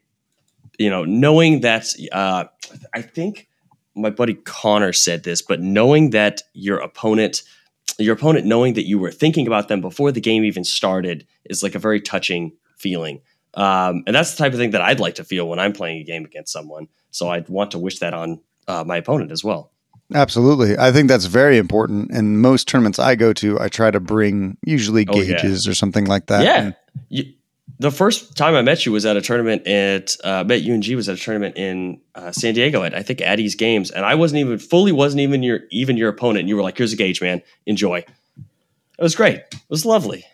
you know, knowing that uh, I think my buddy Connor said this, but knowing that your opponent, your opponent knowing that you were thinking about them before the game even started is like a very touching feeling. Um, and that's the type of thing that I'd like to feel when I'm playing a game against someone. So I'd want to wish that on uh, my opponent as well. Absolutely. I think that's very important. And most tournaments I go to, I try to bring usually Oh, yeah. gauges or something like that. Yeah. And- You, the first time I met you was at a tournament at uh, met you and G was at a tournament in uh, San Diego at I think Addie's Games, and I wasn't even fully wasn't even your even your opponent. And you were like, "Here's a gauge, man. Enjoy." It was great. It was lovely.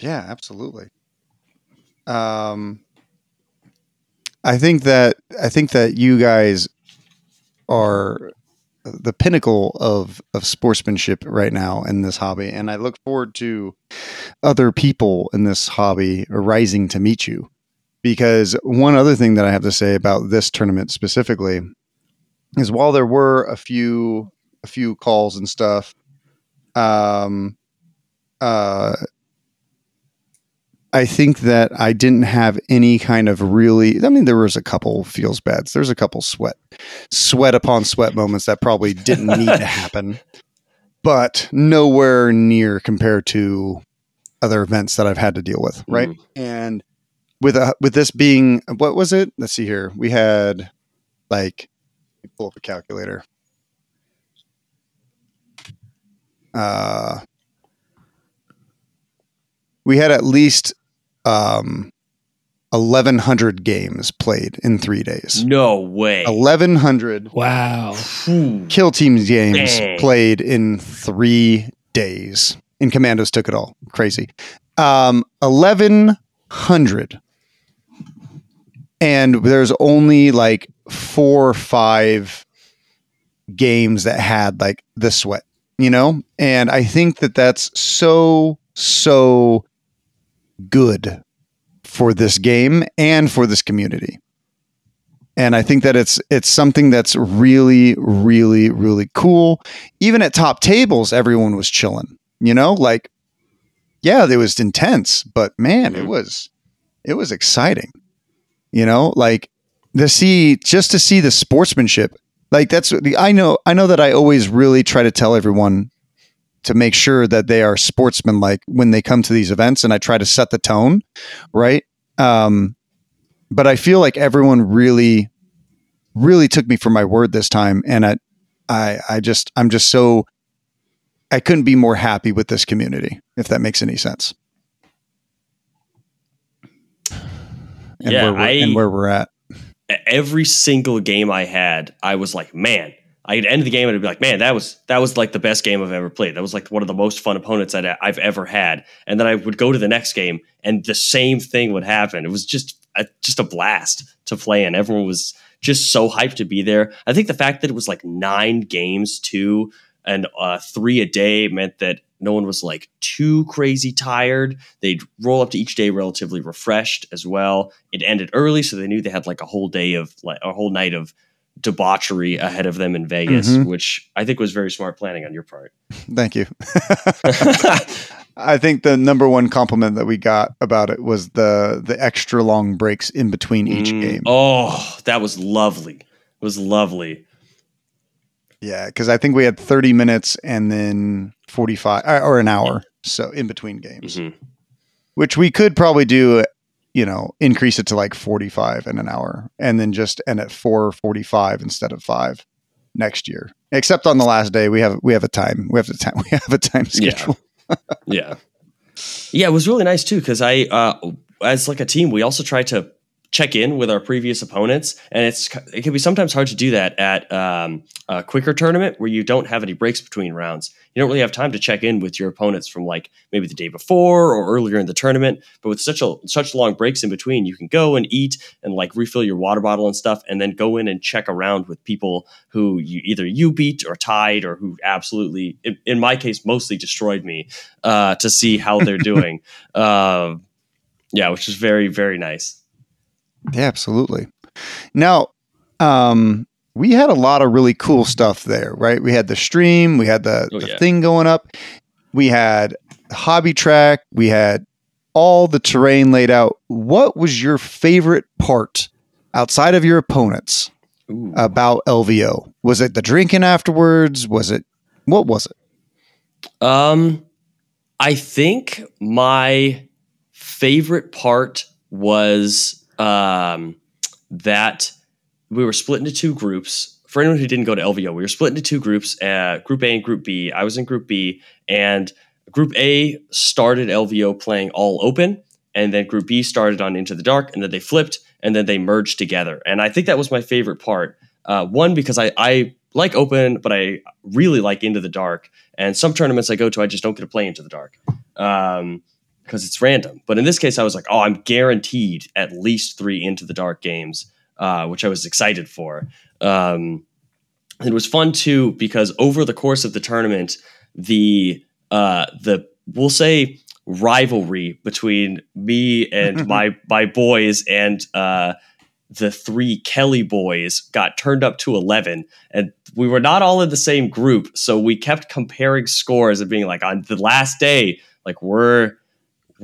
Yeah, absolutely. Um, I think that I think that you guys are the pinnacle of of sportsmanship right now in this hobby, and I look forward to other people in this hobby rising to meet you. Because one other thing that I have to say about this tournament specifically is while there were a few a few calls and stuff, um, uh, I think that I didn't have any kind of really. I mean, there was a couple feels bads. There's a couple sweat, sweat upon sweat moments that probably didn't need to happen, but nowhere near compared to other events that I've had to deal with. Right, and with a, with this being what was it? Let's see here. We had like let me pull up a calculator. Uh, we had at least um 1100 games played in 3 days. No way. 1100 Wow. Kill teams games Dang. played in 3 days. And Kommandos took it all. Crazy. Um 1100 and there's only like 4 or 5 games that had like the sweat, you know? And I think that that's so so good for this game and for this community. And I think that it's it's something that's really really really cool. Even at top tables everyone was chilling, you know? Like yeah, it was intense, but man, it Mhm. was it was exciting. You know, like to see just to see the sportsmanship. Like that's the I know I know that I always really try to tell everyone to make sure that they are sportsmanlike when they come to these events and I try to set the tone, right? Um but I feel like everyone really really took me for my word this time and I I I just I'm just so I couldn't be more happy with this community if that makes any sense. And Yeah, where we're, I- and where we're at. every single game I had, I was like, man. I'd end the game and I'd be like, man, that was that was like the best game I've ever played. That was like one of the most fun opponents I'd, I've ever had. And then I would go to the next game, and the same thing would happen. It was just a, just a blast to play, and everyone was just so hyped to be there. I think the fact that it was like nine games two and uh, three a day meant that no one was like too crazy tired. They'd roll up to each day relatively refreshed as well. It ended early, so they knew they had like a whole day of like a whole night of debauchery ahead of them in Vegas, Mhm. which I think was very smart planning on your part. Thank you. I think the number one compliment that we got about it was the the extra long breaks in between each Mm, game. Oh, that was lovely. It was lovely. Yeah, because I think we had 30 minutes and then 45 or, or an hour, so in between games, Mhm. which we could probably do you know, increase it to like 45 in an hour and then just end at 445 instead of 5 next year. Except on the last day we have we have a time. We have a time we have a time schedule. yeah yeah it was really nice too because i uh as like a team we also try to check in with our previous opponents and it's it can be sometimes hard to do that at um, a quicker tournament where you don't have any breaks between rounds. You don't really have time to check in with your opponents from like maybe the day before or earlier in the tournament but with such a such long breaks in between you can go and eat and like refill your water bottle and stuff and then go in and check around with people who you either you beat or tied or who absolutely in, in my case mostly destroyed me uh, to see how they're doing. Um, yeah which is very very nice Yeah, absolutely. Now, um, we had a lot of really cool stuff there, right? We had the stream, we had the, Oh, the yeah. thing going up, we had hobby track, we had all the terrain laid out. What was your favorite part outside of your opponents Ooh. about LVO? Was it the drinking afterwards? Was it what was it? Um, I think my favorite part was um, that we were split into two groups. For anyone who didn't go to LVO, we were split into two groups, uh, Group A and Group B. I was in Group B, and Group A started LVO playing all open, and then Group B started on Into the Dark, and then they flipped, and then they merged together. And I think that was my favorite part. Uh, one because I, I like open, but I really like Into the Dark. And some tournaments I go to, I just don't get to play Into the Dark um, because it's random. But in this case, I was like, oh, I'm guaranteed at least three Into the Dark games, uh, which I was excited for. Um, it was fun too because over the course of the tournament, the uh, the we'll say rivalry between me and my my boys and uh, the three Kelly boys got turned up to eleven, and we were not all in the same group, so we kept comparing scores and being like, on the last day, like we're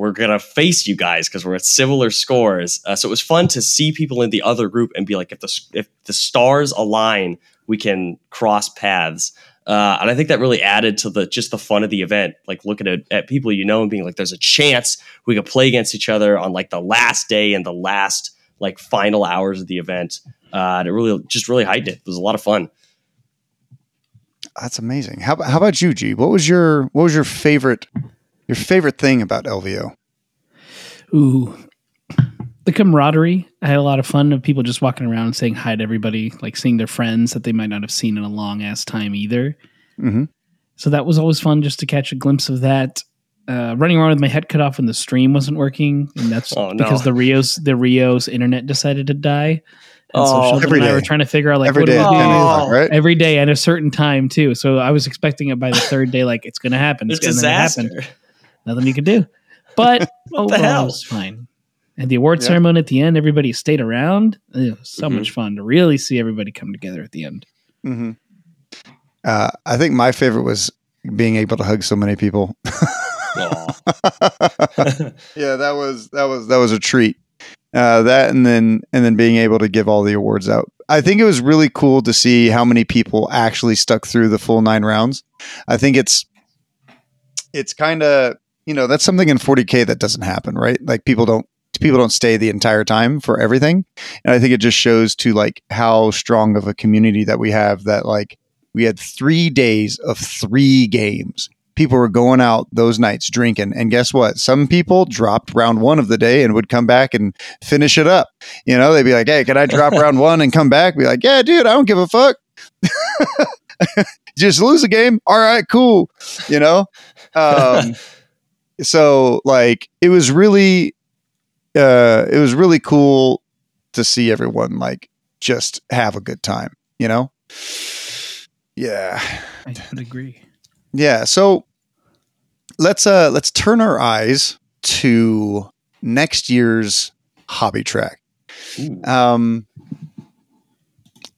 we're gonna face you guys because we're at similar scores. Uh, so it was fun to see people in the other group and be like, if the if the stars align, we can cross paths. Uh, and I think that really added to the just the fun of the event. Like looking at, at people you know and being like, there's a chance we could play against each other on like the last day and the last like final hours of the event. Uh, and it really just really heightened it. It was a lot of fun. That's amazing. How, how about you, G? What was your what was your favorite your favorite thing about LVO? Ooh. The camaraderie. I had a lot of fun of people just walking around and saying hi to everybody, like seeing their friends that they might not have seen in a long ass time either. hmm So that was always fun just to catch a glimpse of that. Uh, running around with my head cut off when the stream wasn't working, and that's Oh, no. because the Rio's the Rio's internet decided to die. And Oh, so Sheldon every and I were trying to figure out like Every what day do at we do? o'clock, right? every day at a certain time too. So I was expecting it by the third day, like it's going to happen. It's It's going to disaster. happen. Nothing you could do. But What the overall, hell? it was fine. And the award Yeah. ceremony at the end, everybody stayed around. It was so Mhm. much fun to really see everybody come together at the end. hmm Uh, I think my favorite was being able to hug so many people. Yeah, that was that was that was a treat. Uh, that and then and then being able to give all the awards out. I think it was really cool to see how many people actually stuck through the full nine rounds. I think it's it's kind of you know that's something in 40k that doesn't happen, right? Like people don't people don't stay the entire time for everything, and I think it just shows to like how strong of a community that we have. That like we had three days of three games people were going out those nights drinking. And guess what? Some people dropped round one of the day and would come back and finish it up. You know, they'd be like, hey, can I drop round one and come back? Be like, yeah, dude, I don't give a fuck. Just lose a game. All right, cool. You know? Um, so like it was really uh it was really cool to see everyone like just have a good time, you know? Yeah. I agree. Yeah. So let's uh let's turn our eyes to next year's hobby track. Ooh. Um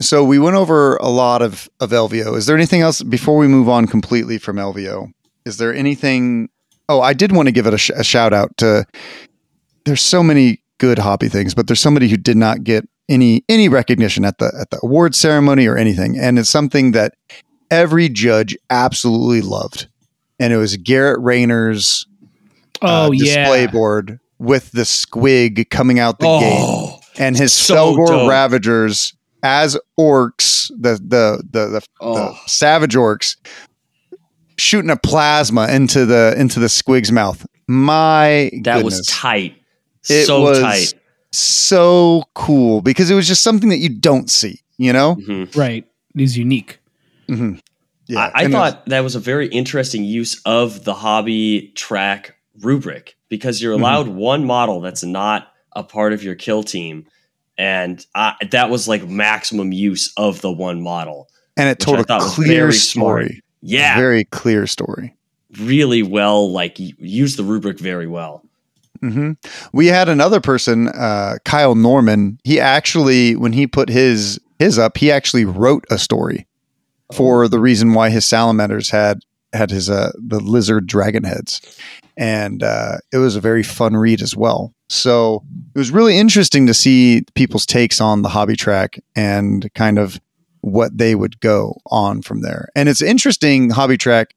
so we went over a lot of of LVO. Is there anything else before we move on completely from LVO? Is there anything Oh, I did want to give it a, sh- a shout out to there's so many good hobby things, but there's somebody who did not get any any recognition at the at the award ceremony or anything and it's something that every judge absolutely loved. And it was Garrett Rayner's Oh uh, yeah, display board with the squig coming out the gate oh, and his so Fellgor dope. Ravagers as orcs, the the the the, oh. the savage orcs, shooting a plasma into the into the squig's mouth. My that was tight. It so was tight. so cool because it was just something that you don't see. You know, Mhm. Right. He's unique. hmm yeah. I, I and was- thought that was a very interesting use of the hobby track rubric because you're Mhm. allowed one model that's not a part of your kill team. And I, that was like maximum use of the one model. and it which told I a thought was clear very story. Yeah, very clear story. really well. Like use the rubric very well. hmm We had another person, uh, Kyle Norman. He actually, when he put his his up, he actually wrote a story for the reason why his salamanders had had his uh, the lizard dragon heads, and uh, it was a very fun read as well. So it was really interesting to see people's takes on the hobby track and kind of what they would go on from there. And it's interesting, hobby track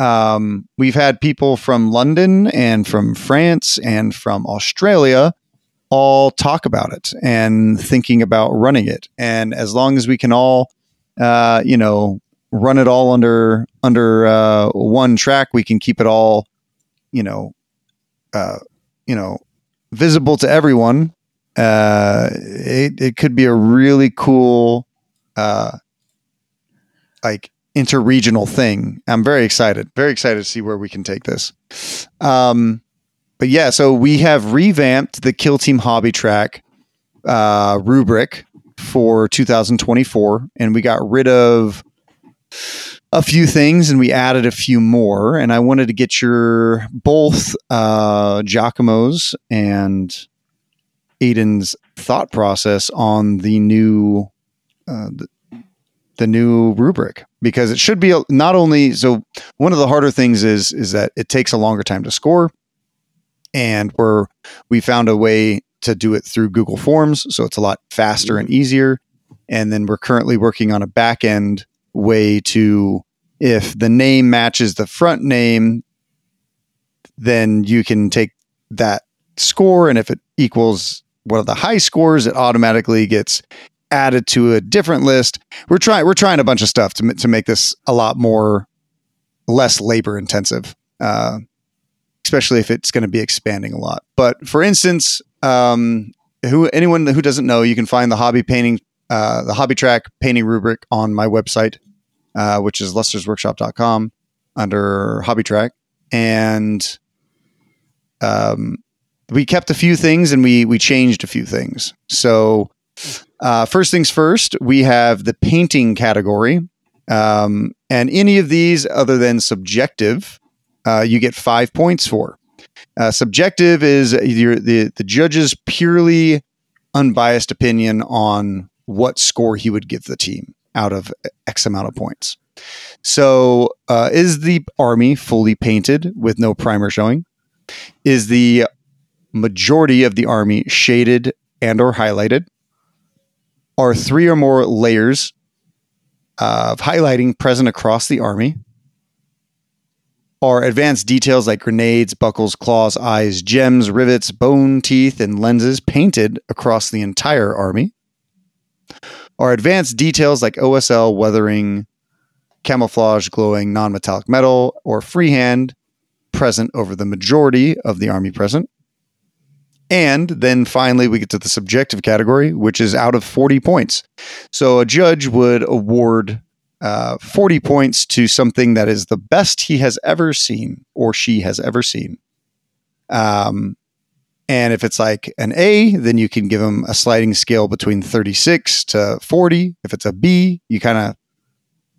um, we've had people from London and from France and from Australia all talk about it and thinking about running it. And as long as we can all, uh, you know, run it all under under uh, one track, we can keep it all, you know, uh, you know, visible to everyone. Uh, it it could be a really cool, uh, like interregional thing. I'm very excited, very excited to see where we can take this. Um, but yeah, so we have revamped the Kill Team Hobby Track uh, rubric for 2024, and we got rid of a few things and we added a few more. And I wanted to get your both uh, Giacomo's and Aidan's thought process on the new uh, the, the new rubric because it should be not only so one of the harder things is is that it takes a longer time to score. And we're we found a way to do it through Google Forms so it's a lot faster and easier. And then we're currently working on a back end way to if the name matches the front name then you can take that score and if it equals one of the high scores it automatically gets added to a different list. We're trying we're trying a bunch of stuff to, to make this a lot more less labor intensive uh, especially if it's going to be expanding a lot. But for instance um, who anyone who doesn't know you can find the hobby painting uh, the hobby track painting rubric on my website uh, which is lustersworkshop.com under hobby track. And um, we kept a few things and we we changed a few things. So uh, first things first, we have the painting category. Um, and any of these other than subjective, uh, you get five points for. Uh, subjective is your, the, the judge's purely unbiased opinion on what score he would give the team out of X amount of points. So, uh, is the army fully painted with no primer showing? Is the majority of the army shaded and or highlighted? Are three or more layers of highlighting present across the army. Are advanced details like grenades, buckles, claws, eyes, gems, rivets, bone teeth, and lenses painted across the entire army. Are advanced details like OSL, weathering, camouflage, glowing, non metallic metal, or freehand present over the majority of the army present. And then finally, we get to the subjective category, which is out of 40 points. So a judge would award uh, 40 points to something that is the best he has ever seen or she has ever seen. Um, and if it's like an A, then you can give them a sliding scale between 36 to 40. If it's a B, you kind of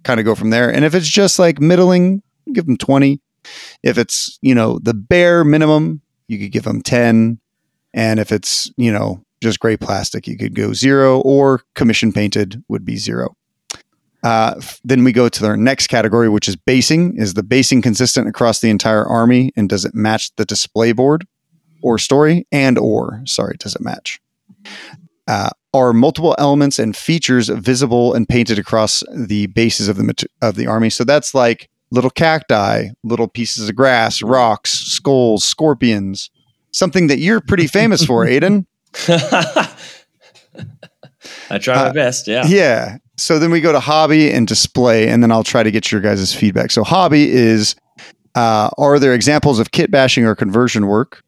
kind of go from there. And if it's just like middling, give them 20. If it's, you know, the bare minimum, you could give them 10. And if it's, you know, just gray plastic, you could go zero or commission painted would be zero. Uh, f- then we go to our next category, which is basing. Is the basing consistent across the entire army and does it match the display board or story? And or, sorry, does it match? Uh, are multiple elements and features visible and painted across the bases of the mat- of the army? So that's like little cacti, little pieces of grass, rocks, skulls, scorpions, something that you're pretty famous for, Aidan. I try my Uh, best. Yeah. Yeah. So then we go to hobby and display, and then I'll try to get your guys' feedback. So hobby is uh, are there examples of kit bashing or conversion work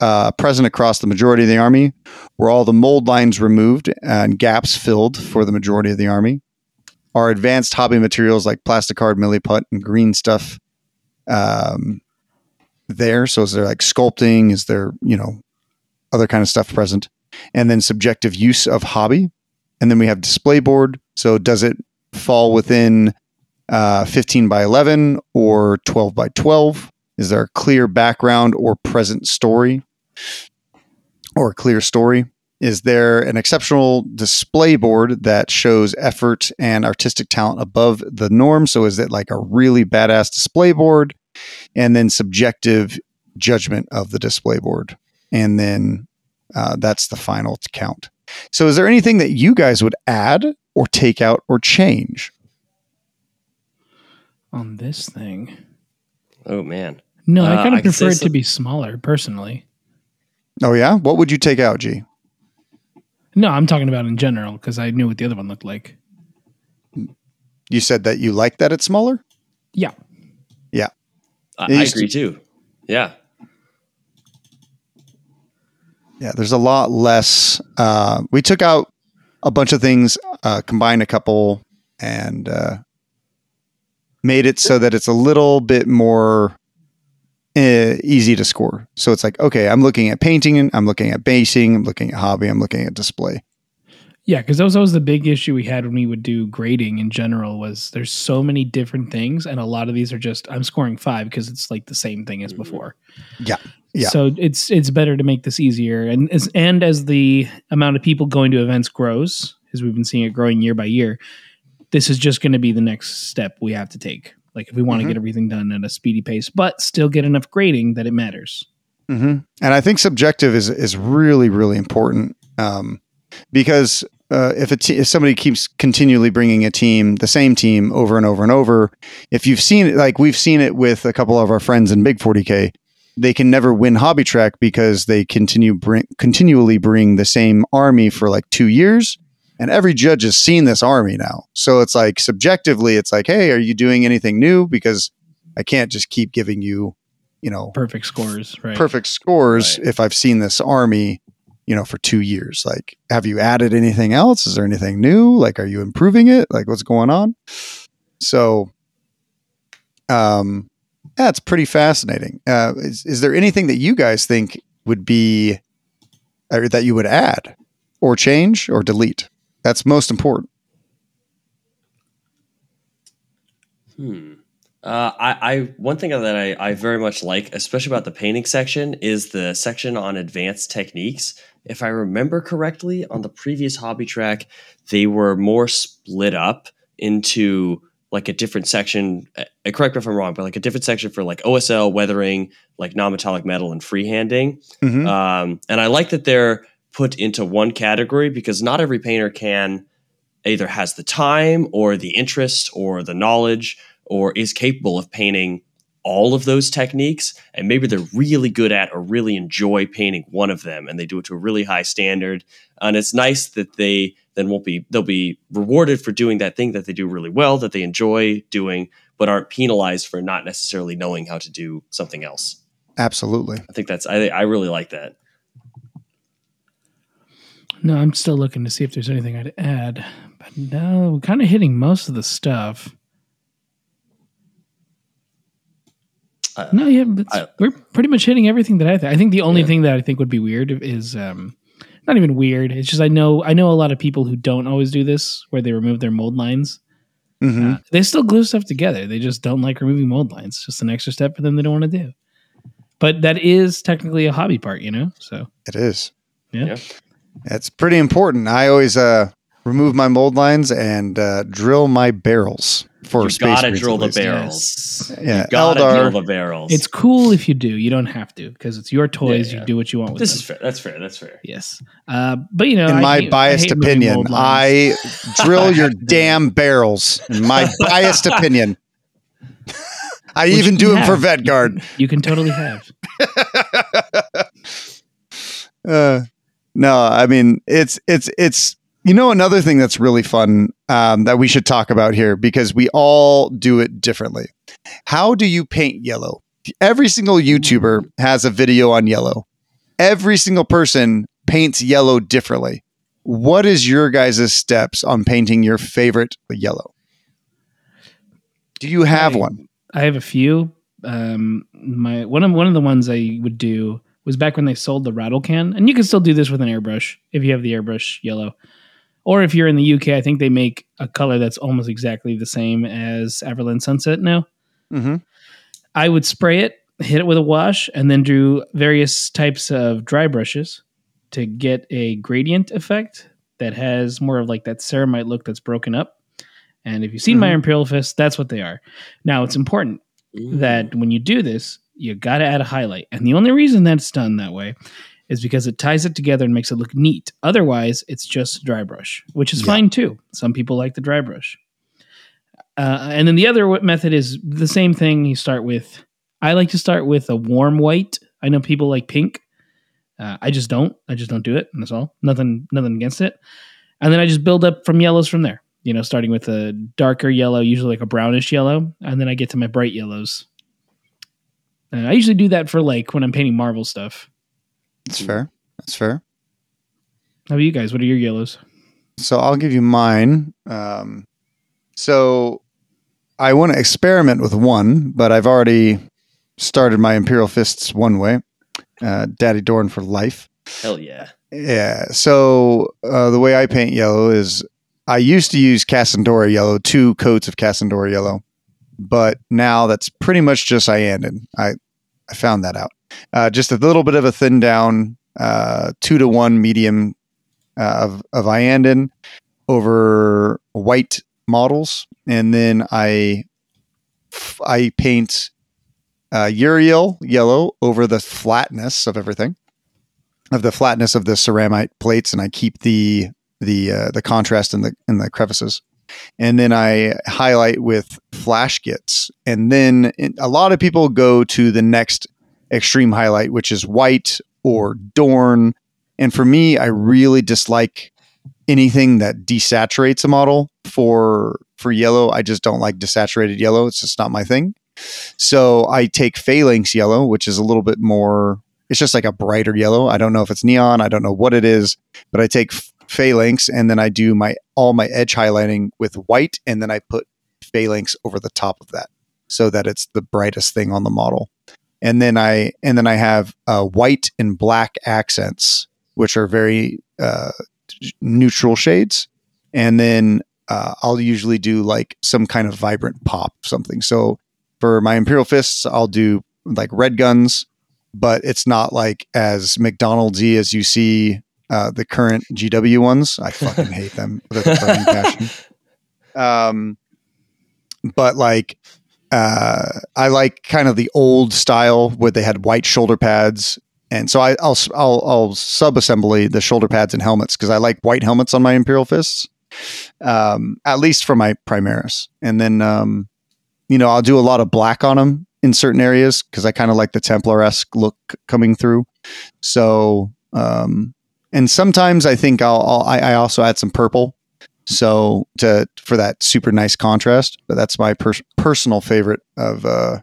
uh, present across the majority of the army? Were all the mold lines removed and gaps filled for the majority of the army? Are advanced hobby materials like plastic card, milliput, and green stuff um, there? So is there like sculpting? Is there you know other kind of stuff present? And then subjective use of hobby and then we have display board. So does it fall within uh, 15 by 11 or 12 by 12? Is there a clear background or present story or a clear story? Is there an exceptional display board that shows effort and artistic talent above the norm? So is it like a really badass display board? And then subjective judgment of the display board. And then uh, that's the final count. So, is there anything that you guys would add or take out or change? On this thing. Oh man. No, Uh, I kind of can prefer it to be smaller, personally. Oh, yeah? What would you take out, G? No, I'm talking about in general because I knew what the other one looked like. You said that you like that it's smaller? Yeah. Yeah. I, I agree too. Yeah. Yeah, there's a lot less. Uh, we took out a bunch of things, uh, combined a couple, and uh, made it so that it's a little bit more uh, easy to score. So it's like, okay, I'm looking at painting, I'm looking at basing, I'm looking at hobby, I'm looking at display. Yeah, because that was always the big issue we had when we would do grading in general was there's so many different things and a lot of these are just I'm scoring five because it's like the same thing as before. Yeah, yeah. So it's it's better to make this easier and as and as the amount of people going to events grows, as we've been seeing it growing year by year, this is just going to be the next step we have to take. Like if we want to Mhm. get everything done at a speedy pace, but still get enough grading that it matters. hmm And I think subjective is is really really important um, because uh, if a te- if somebody keeps continually bringing a team the same team over and over and over, if you've seen it like we've seen it with a couple of our friends in Big 40k, they can never win hobby track because they continue bring continually bring the same army for like two years. And every judge has seen this army now. So it's like subjectively, it's like, hey, are you doing anything new? Because I can't just keep giving you, you know, Perfect scores, right? perfect scores Right. if I've seen this army, you know, for two years. Like, have you added anything else? Is there anything new? Like, are you improving it? Like, what's going on? So, um, yeah, pretty fascinating. Uh, is, is there anything that you guys think would be, or that you would add, or change, or delete? That's most important. Hmm. Uh, I, I one thing that I, I very much like, especially about the painting section, is the section on advanced techniques. If I remember correctly, on the previous hobby track, they were more split up into like a different section. uh, Correct me if I'm wrong, but like a different section for like OSL, weathering, like non-metallic metal, and freehanding. Mhm. Um, and I like that they're put into one category because not every painter can either has the time or the interest or the knowledge or is capable of painting all of those techniques and maybe they're really good at or really enjoy painting one of them and they do it to a really high standard and it's nice that they then won't be they'll be rewarded for doing that thing that they do really well that they enjoy doing but aren't penalized for not necessarily knowing how to do something else Absolutely. i think that's i, I really like that No, I'm still looking to see if there's anything I'd add. But no, we're kind of hitting most of the stuff. No, yeah, I- we're pretty much hitting everything that I think. I think the only Yeah. thing that I think would be weird is um, not even weird. It's just I know I know a lot of people who don't always do this, where they remove their mold lines. hmm Uh, they still glue stuff together. They just don't like removing mold lines. Just an extra step for them they don't want to do. But that is technically a hobby part, you know. So It is. Yeah. Yeah. It's pretty important. I always uh, remove my mold lines and uh, drill my barrels for you space. gotta drill the least. barrels Yeah, you gotta Eldar- drill the barrels it's cool if you do. You don't have to because it's your toys. Yeah, You do what you want with this them. is fair that's fair that's fair Yes, uh, but you know, in I my hate- biased hate moving opinion. I drill your damn barrels. In my biased opinion. I Which even do them for have. Vet Guard. You can totally have. Uh, no, I mean it's it's it's you know another thing that's really fun um, that we should talk about here because we all do it differently. How do you paint yellow? Every single YouTuber has a video on yellow. Every single person paints yellow differently. What is your guys' steps on painting your favorite yellow? Do you have I- one? I have a few. Um, my one of one of the ones I would do was back when they sold the rattle can, and you can still do this with an airbrush if you have the airbrush yellow, or if you're in the UK, I think they make a color that's almost exactly the same as Averland Sunset now. Mm-hmm. I would spray it, hit it with a wash, and then do various types of dry brushes to get a gradient effect that has more of like that ceramite look that's broken up. And if you've seen my Mhm. Imperial Fist, that's what they are. Now, it's important that when you do this, you got to add a highlight. And the only reason that's done that way is because it ties it together and makes it look neat. Otherwise, it's just dry brush, which is Yeah. fine too. Some people like the dry brush. Uh, and then the other method is the same thing. You start with, I like to start with a warm white. I know people like pink. Uh, I just don't. I just don't do it. And that's all. Nothing, nothing against it. And then I just build up from yellows from there. You know, starting with a darker yellow, usually like a brownish yellow, and then I get to my bright yellows. Uh, I usually do that for like when I'm painting Marvel stuff. That's fair. That's fair. How about you guys? What are your yellows? So I'll give you mine. Um, so I want to experiment with one, but I've already started my Imperial Fists one way. Uh, Daddy Dorn for life. Hell yeah. Yeah. So uh, the way I paint yellow is I used to use Casandora yellow, two coats of Casandora yellow, but now that's pretty much just Iyanden. I I found that out. Uh, just a little bit of a thin down, uh, two to one medium uh, of of Iyanden over white models, and then I I paint uh, Yriel yellow over the flatness of everything of the flatness of the ceramite plates, and I keep the the uh, the contrast in the in the crevices. And then I highlight with Flash Gitz, and then a lot of people go to the next extreme highlight, which is white or Dorn. And for me, I really dislike anything that desaturates a model for for yellow. I just don't like desaturated yellow. It's just not my thing. So I take phalanx yellow, which is a little bit more it's just like a brighter yellow. I don't know if it's neon. I don't know what it is, but I take phalanx and then I do my all my edge highlighting with white, and then I put phalanx over the top of that so that it's the brightest thing on the model. And then I and then I have uh, white and black accents, which are very uh, neutral shades. And then uh, I'll usually do like some kind of vibrant pop, something. So for my Imperial Fists, I'll do like red guns, but it's not like as McDonald'sy as you see uh, the current GW ones. I fucking hate them with a burning passion. Um, but like, uh, I like kind of the old style where they had white shoulder pads, and so I, I'll I'll, I'll sub assembly the shoulder pads and helmets because I like white helmets on my Imperial fists, um, at least for my Primaris, and then um, you know I'll do a lot of black on them in certain areas because I kind of like the Templar esque look coming through. So, um, and sometimes I think I'll, I'll I, I also add some purple, so to for that super nice contrast. But that's my pers- personal favorite of, uh,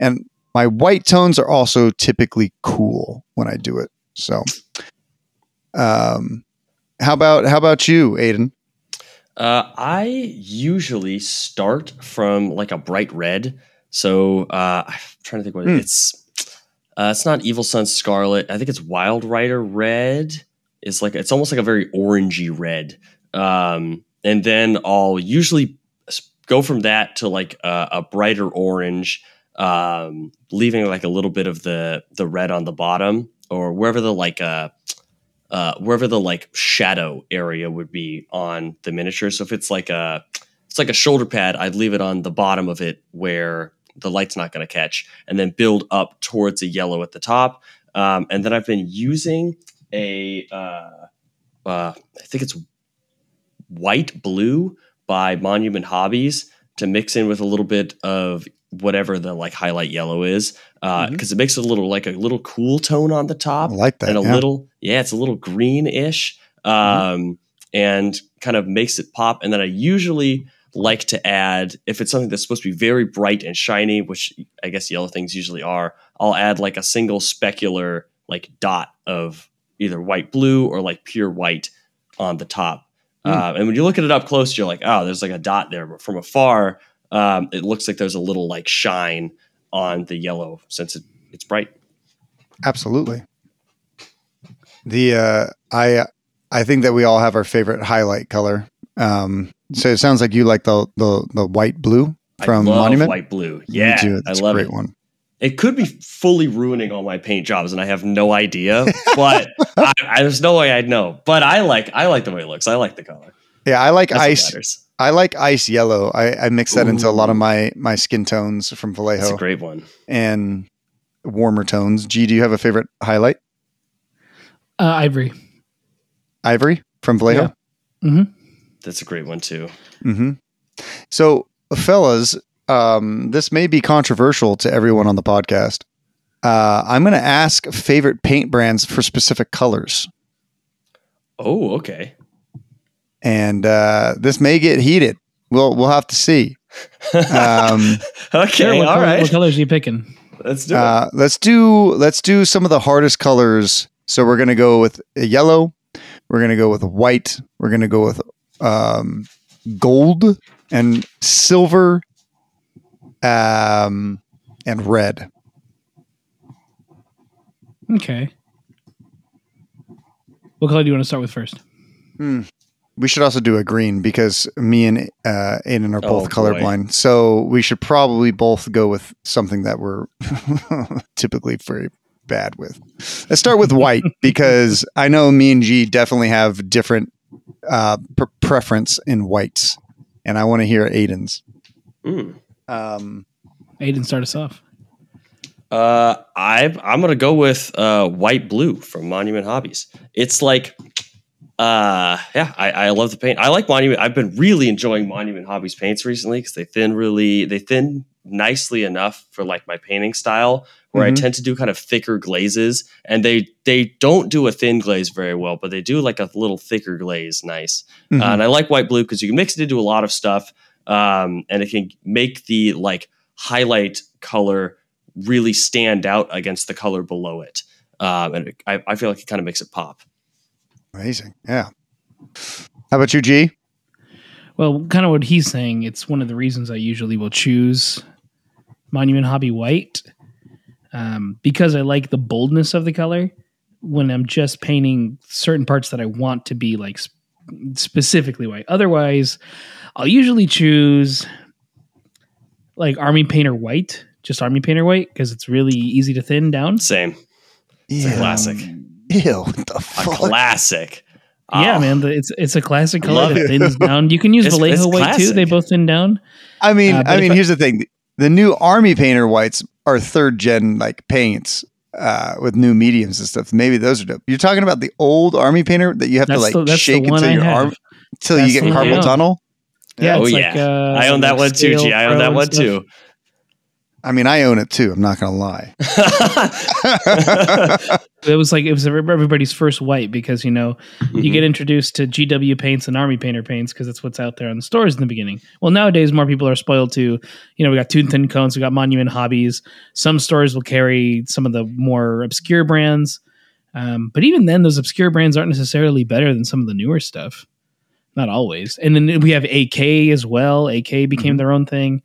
and my white tones are also typically cool when I do it. So, um, how about how about you, Aidan? Uh, I usually start from like a bright red. So uh, I'm trying to think what Hmm. it's. Uh, it's not Evil Sunz Scarlet. I think it's Wild Rider Red. It's like it's almost like a very orangey red. Um, and then I'll usually go from that to like a, a brighter orange, um, leaving like a little bit of the the red on the bottom or wherever the like uh, uh, wherever the like shadow area would be on the miniature. So if it's like a it's like a shoulder pad, I'd leave it on the bottom of it where the light's not going to catch, and then build up towards a yellow at the top. Um, and then I've been using a uh, uh, I think it's white blue by Monument Hobbies to mix in with a little bit of whatever the like highlight yellow is Uh because Mhm. it makes it a little like a little cool tone on the top I like that. and a yeah. little yeah it's a little greenish um and kind of makes it pop and then i usually like to add if it's something that's supposed to be very bright and shiny which i guess yellow things usually are i'll add like a single specular like dot of either white blue or like pure white on the top Hmm. uh, and when you look at it up close you're like oh there's like a dot there but from afar um, it looks like there's a little like shine on the yellow since it, it's bright Absolutely. The uh, I I think that we all have our favorite highlight color. Um, so it sounds like you like the the the white blue from I love Monument. white blue Me yeah i love a great it one. It could be fully ruining all my paint jobs and i have no idea but I, I, there's no way i'd know but i like i like the way it looks i like the color Yeah, I like That's ice. I like ice yellow. I, I mix that into a lot of my my skin tones from Vallejo. that's a great one and warmer tones. G, do you have a favorite highlight? Uh, Ivory. Ivory from Vallejo. that's a great one too hmm So, fellas, um, this may be controversial to everyone on the podcast. Uh, I'm going to ask favorite paint brands for specific colors, oh okay and uh, this may get heated. We'll we'll have to see. Um, okay Sure, what, all color- right what colors are you picking? let's do it uh, let's do let's do some of the hardest colors. So we're going to go with a yellow. We're going to go with white. We're going to go with um, gold and silver, um, and red. Okay. What color do you want to start with first? We should also do a green because me and uh, Aidan are Oh, both boy. colorblind. So we should probably both go with something that we're typically very bad with. Let's start with white because I know me and G definitely have different uh, pre- preference in whites, and I want to hear Aidan's. Mm. Um, Aidan, start us off. Uh, I I'm gonna go with uh white blue from Monument Hobbies. It's like, uh, yeah, I, I love the paint. I like Monument. I've been really enjoying Monument Hobbies paints recently because they thin really they thin nicely enough for like my painting style. Where Mhm. I tend to do kind of thicker glazes, and they they don't do a thin glaze very well, but they do like a little thicker glaze, nice. mhm. Uh, and I like white blue because you can mix it into a lot of stuff, um, and it can make the like highlight color really stand out against the color below it. Um, and it, I, I feel like it kind of makes it pop. Amazing. Yeah. How about you, G? Well, kind of what he's saying. It's one of the reasons I usually will choose Monument Hobby White um, because I like the boldness of the color. When I'm just painting certain parts that I want to be like sp- specifically white. Otherwise, I'll usually choose like Army Painter White, just Army Painter White, because it's really easy to thin down. Same, It's Ew. A classic. Ew. What the a classic. Yeah, Oh, man, the, it's it's a classic color love that thins down. You can use It's- Vallejo it's White too; they both thin down. I mean, Uh, I if mean, I- here's the thing: the new Army Painter whites are third gen like paints uh, with new mediums and stuff. Maybe those are dope. You're talking about the old Army Painter that you have to like the- shake until I your have. arm until you get the carpal own. tunnel. Yeah, Oh, it's yeah. like uh, I own that like one too, Scale G. I own that one stuff. too. I mean, I own it too. I'm not gonna lie. It was like it was everybody's first white because you know Mm-hmm. you get introduced to GW paints and Army Painter paints because that's what's out there on the stores in the beginning. Well, nowadays more people are spoiled to, you know, we got Two Thin Coats, we got Monument Hobbies. Some stores will carry some of the more obscure brands, um, but even then, those obscure brands aren't necessarily better than some of the newer stuff. Not always. And then we have AK as well. AK became their own thing.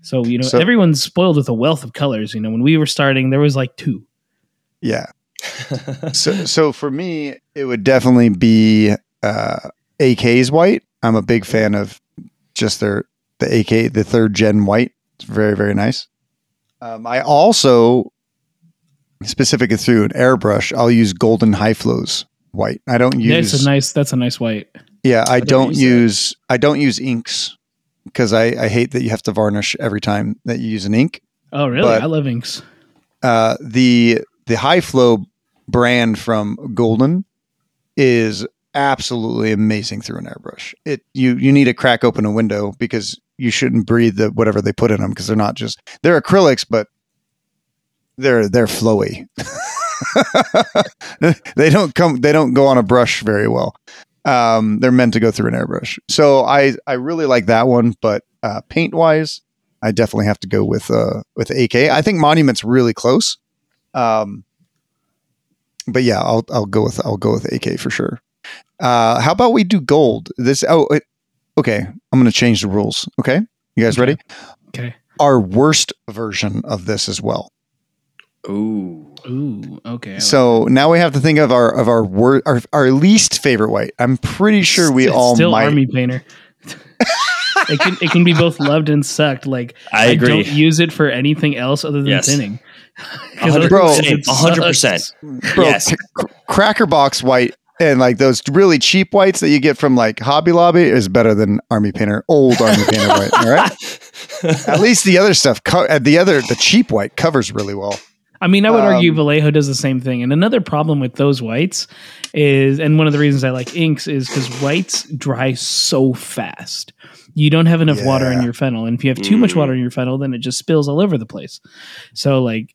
So you know, So- everyone's spoiled with a wealth of colors. You know, when we were starting, there was like two. Yeah. So, so for me, it would definitely be uh, AK's white. I'm a big fan of just their the AK, the third gen white. It's very very nice. Um, I also specifically through an airbrush, I'll use golden high flows white. I don't use. That's a nice. That's a nice white. Yeah, I, don't don't use that. I don't use inks because I, I hate that you have to varnish every time that you use an ink. Oh, really? But- I love inks. uh, the the high flow brand from Golden is absolutely amazing through an airbrush. It you you need to crack open a window because you shouldn't breathe the whatever they put in them because they're not just they're acrylics, but they're they're flowy. they don't come they don't go on a brush very well. Um, they're meant to go through an airbrush. So I I really like that one, but uh, paint wise, I definitely have to go with uh with AK. I think Monument's really close. Um, but yeah, I'll I'll go with I'll go with AK for sure. Uh, how about we do gold? This oh it, okay. I'm gonna change the rules. Okay, you guys ready? Okay. Our worst version of this as well. Ooh. Ooh. Okay. I like So now we have to think of our of our wor- our, our least favorite white. I'm pretty sure we It's all still might. army painter. it can it can be both loved and sucked. Like I agree. don't use it for anything else other than Yes. tinning. A hundred Bro, percent. A hundred percent. Bro, Yes. c- cracker box white and like those really cheap whites that you get from like Hobby Lobby is better than Army Painter, old Army Painter white. All right. At least the other stuff, co- uh, the other, the cheap white covers really well. I mean, I would argue Um, Vallejo does the same thing. And another problem with those whites is, and one of the reasons I like inks is because whites dry so fast. You don't have enough water in your fennel, and if you have too much Mm. water in your fennel, then it just spills all over the place. So like,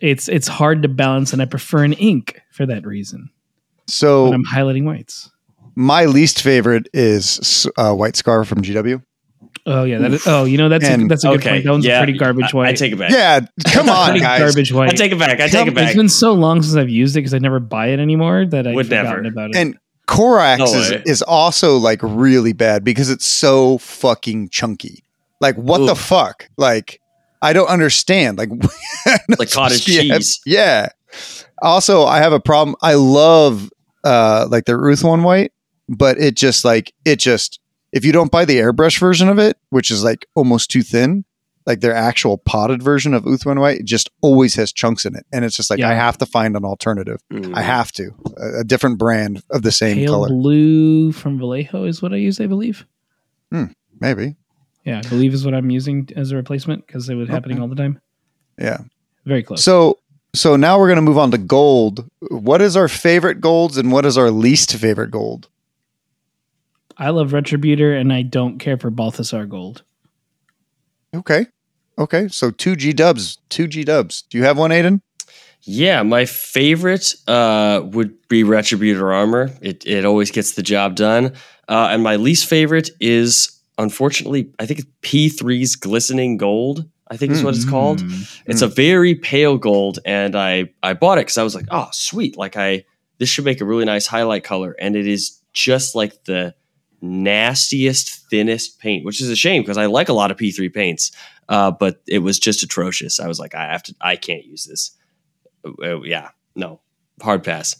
it's it's hard to balance, and I prefer an ink for that reason. So When I'm highlighting whites. my least favorite is uh, White Scar from GW. Oh yeah, that is. Oh, you know that's a, that's a good okay. point. That one's yeah, a pretty garbage I, white. I take it back. Yeah, come on, pretty guys. garbage white. I take it back. I take it back. It's been so long since I've used it because I never buy it anymore that I've Would forgotten never. about it. And Corax No is, is also like really bad because it's so fucking chunky. Like, what the fuck? Like, I don't understand. Like, Like cottage Yeah, cheese. Yeah. Also, I have a problem. I love uh like the Ruth one white, but it just like it just if you don't buy the airbrush version of it, which is like almost too thin, like their actual potted version of Uth one white, it just always has chunks in it, and it's just like Yeah. I have to find an alternative. Mm. I have to a, a different brand of the same Pale color, blue from Vallejo is what I use, I believe. maybe. Yeah, I believe is what I'm using as a replacement because it was happening all the time. Yeah. Very close. So so now we're gonna move on to gold. What is our favorite golds and what is our least favorite gold? I love Retributor and I don't care for Balthasar Gold. Okay. Okay. So two G dubs. Two G dubs. Do you have one, Aidan? Yeah, my favorite uh, would be Retributor Armor. It, it always gets the job done. Uh, and my least favorite is, unfortunately, I think it's P3's Glistening Gold. I think is what it's called. Mm. It's a very pale gold, and I I bought it because I was like, oh, sweet! Like I this should make a really nice highlight color, and it is just like the nastiest, thinnest paint, which is a shame because I like a lot of P3 paints, uh, but it was just atrocious. I was like, I have to, I can't use this. Uh, uh, yeah, no, hard pass.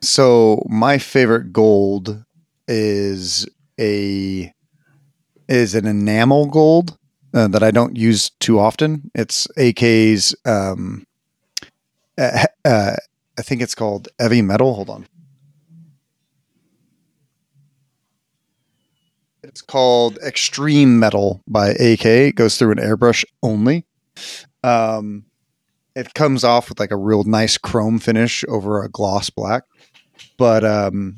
So my favorite gold is a is an enamel gold uh, that I don't use too often. It's AK's. Um, uh, uh, I think it's called heavy metal. Hold on. It's called Extreme Metal by AK. It goes through an airbrush only. Um, it comes off with like a real nice chrome finish over a gloss black. But um,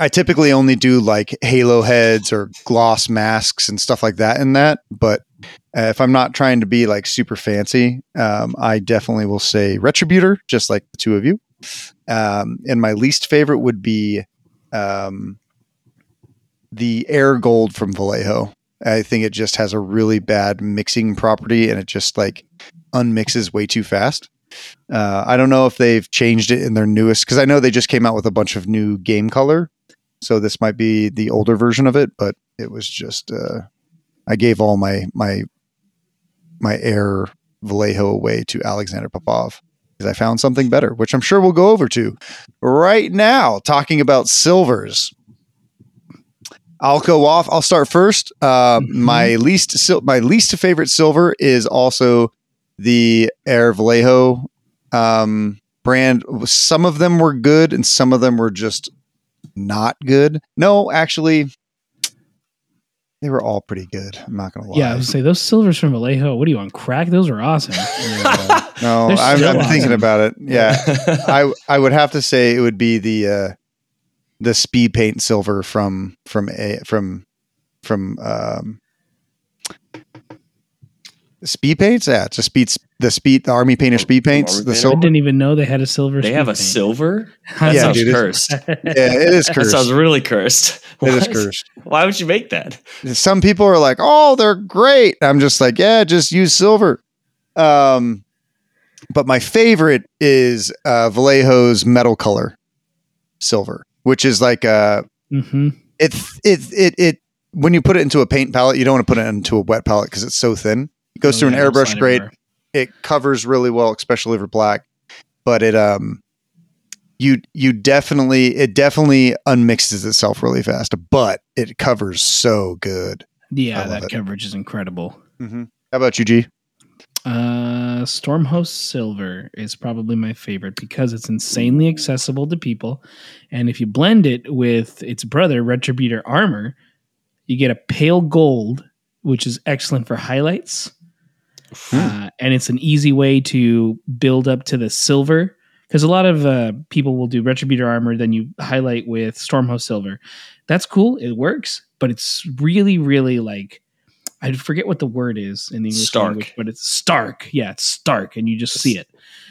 I typically only do like halo heads or gloss masks and stuff like that in that. But uh, if I'm not trying to be like super fancy, um, I definitely will say Retributor, just like the two of you. Um, and my least favorite would be um, the Air Gold from Vallejo. I think it just has a really bad mixing property and it just like unmixes way too fast. Uh, I don't know if they've changed it in their newest because I know they just came out with a bunch of new game color. So this might be the older version of it, but it was just uh, I gave all my my my air Vallejo away to Alexander Popov because I found something better, which I'm sure we'll go over to right now. Talking about silvers, I'll go off. I'll start first. Uh, Mhm. My least sil- my least favorite silver is also the Air Vallejo um, brand. Some of them were good, and some of them were just not good. No, actually, they were all pretty good. I'm not gonna lie. Yeah, I was say those silvers from Vallejo. What are you on crack? Those are awesome. Yeah. no, I'm, I'm thinking about it. Yeah, I I would have to say it would be the uh, the speed paint silver from from a from from um, speed paints. Yeah, it's a speed the speed the army painter speed paints. Army The painter? I didn't even know they had a silver. They have a paint. silver. That Yeah, sounds dude, it's- cursed. Yeah, it is That cursed. sounds really cursed. it is What? cursed. Why would you make that? Some people are like, "Oh, they're great." I'm just like, "Yeah, just use silver." Um, but my favorite is uh, Vallejo's metal color silver, which is like uh hmm it it it it when you put it into a paint palette, you don't want to put it into a wet palette because it's so thin. It goes Oh, through yeah, an airbrush everywhere. It covers really well, especially for black. But it um you you definitely it definitely unmixes itself really fast, but it covers so good. Yeah, that it. coverage is incredible. Mm-hmm. How about you, G? Uh, Stormhost Silver is probably my favorite because it's insanely accessible to people, and if you blend it with its brother Retributor Armor, you get a pale gold, which is excellent for highlights. Uh, and it's an easy way to build up to the silver because a lot of uh, people will do Retributor Armor, then you highlight with Stormhost Silver. That's cool, it works, but it's really, really like I forget what the word is in the English Stark. language, but it's stark. Yeah, it's stark, and you just see it.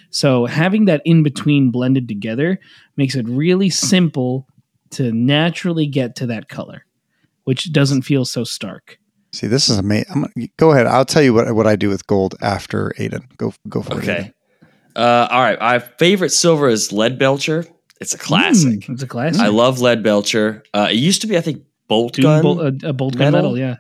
So having that in between blended together makes it really simple to naturally get to that color, which doesn't feel so stark. See, this is amazing. I'm gonna, go ahead. I'll tell you what what I do with gold after Aidan. Go go for it. Okay. Uh, all right. My favorite silver is Lead Belcher. It's a classic. Mm, it's a classic. I love Lead Belcher. Uh, it used to be, I think, Bolt Doom Gun. bol- a, a bolt gun metal? metal, yeah.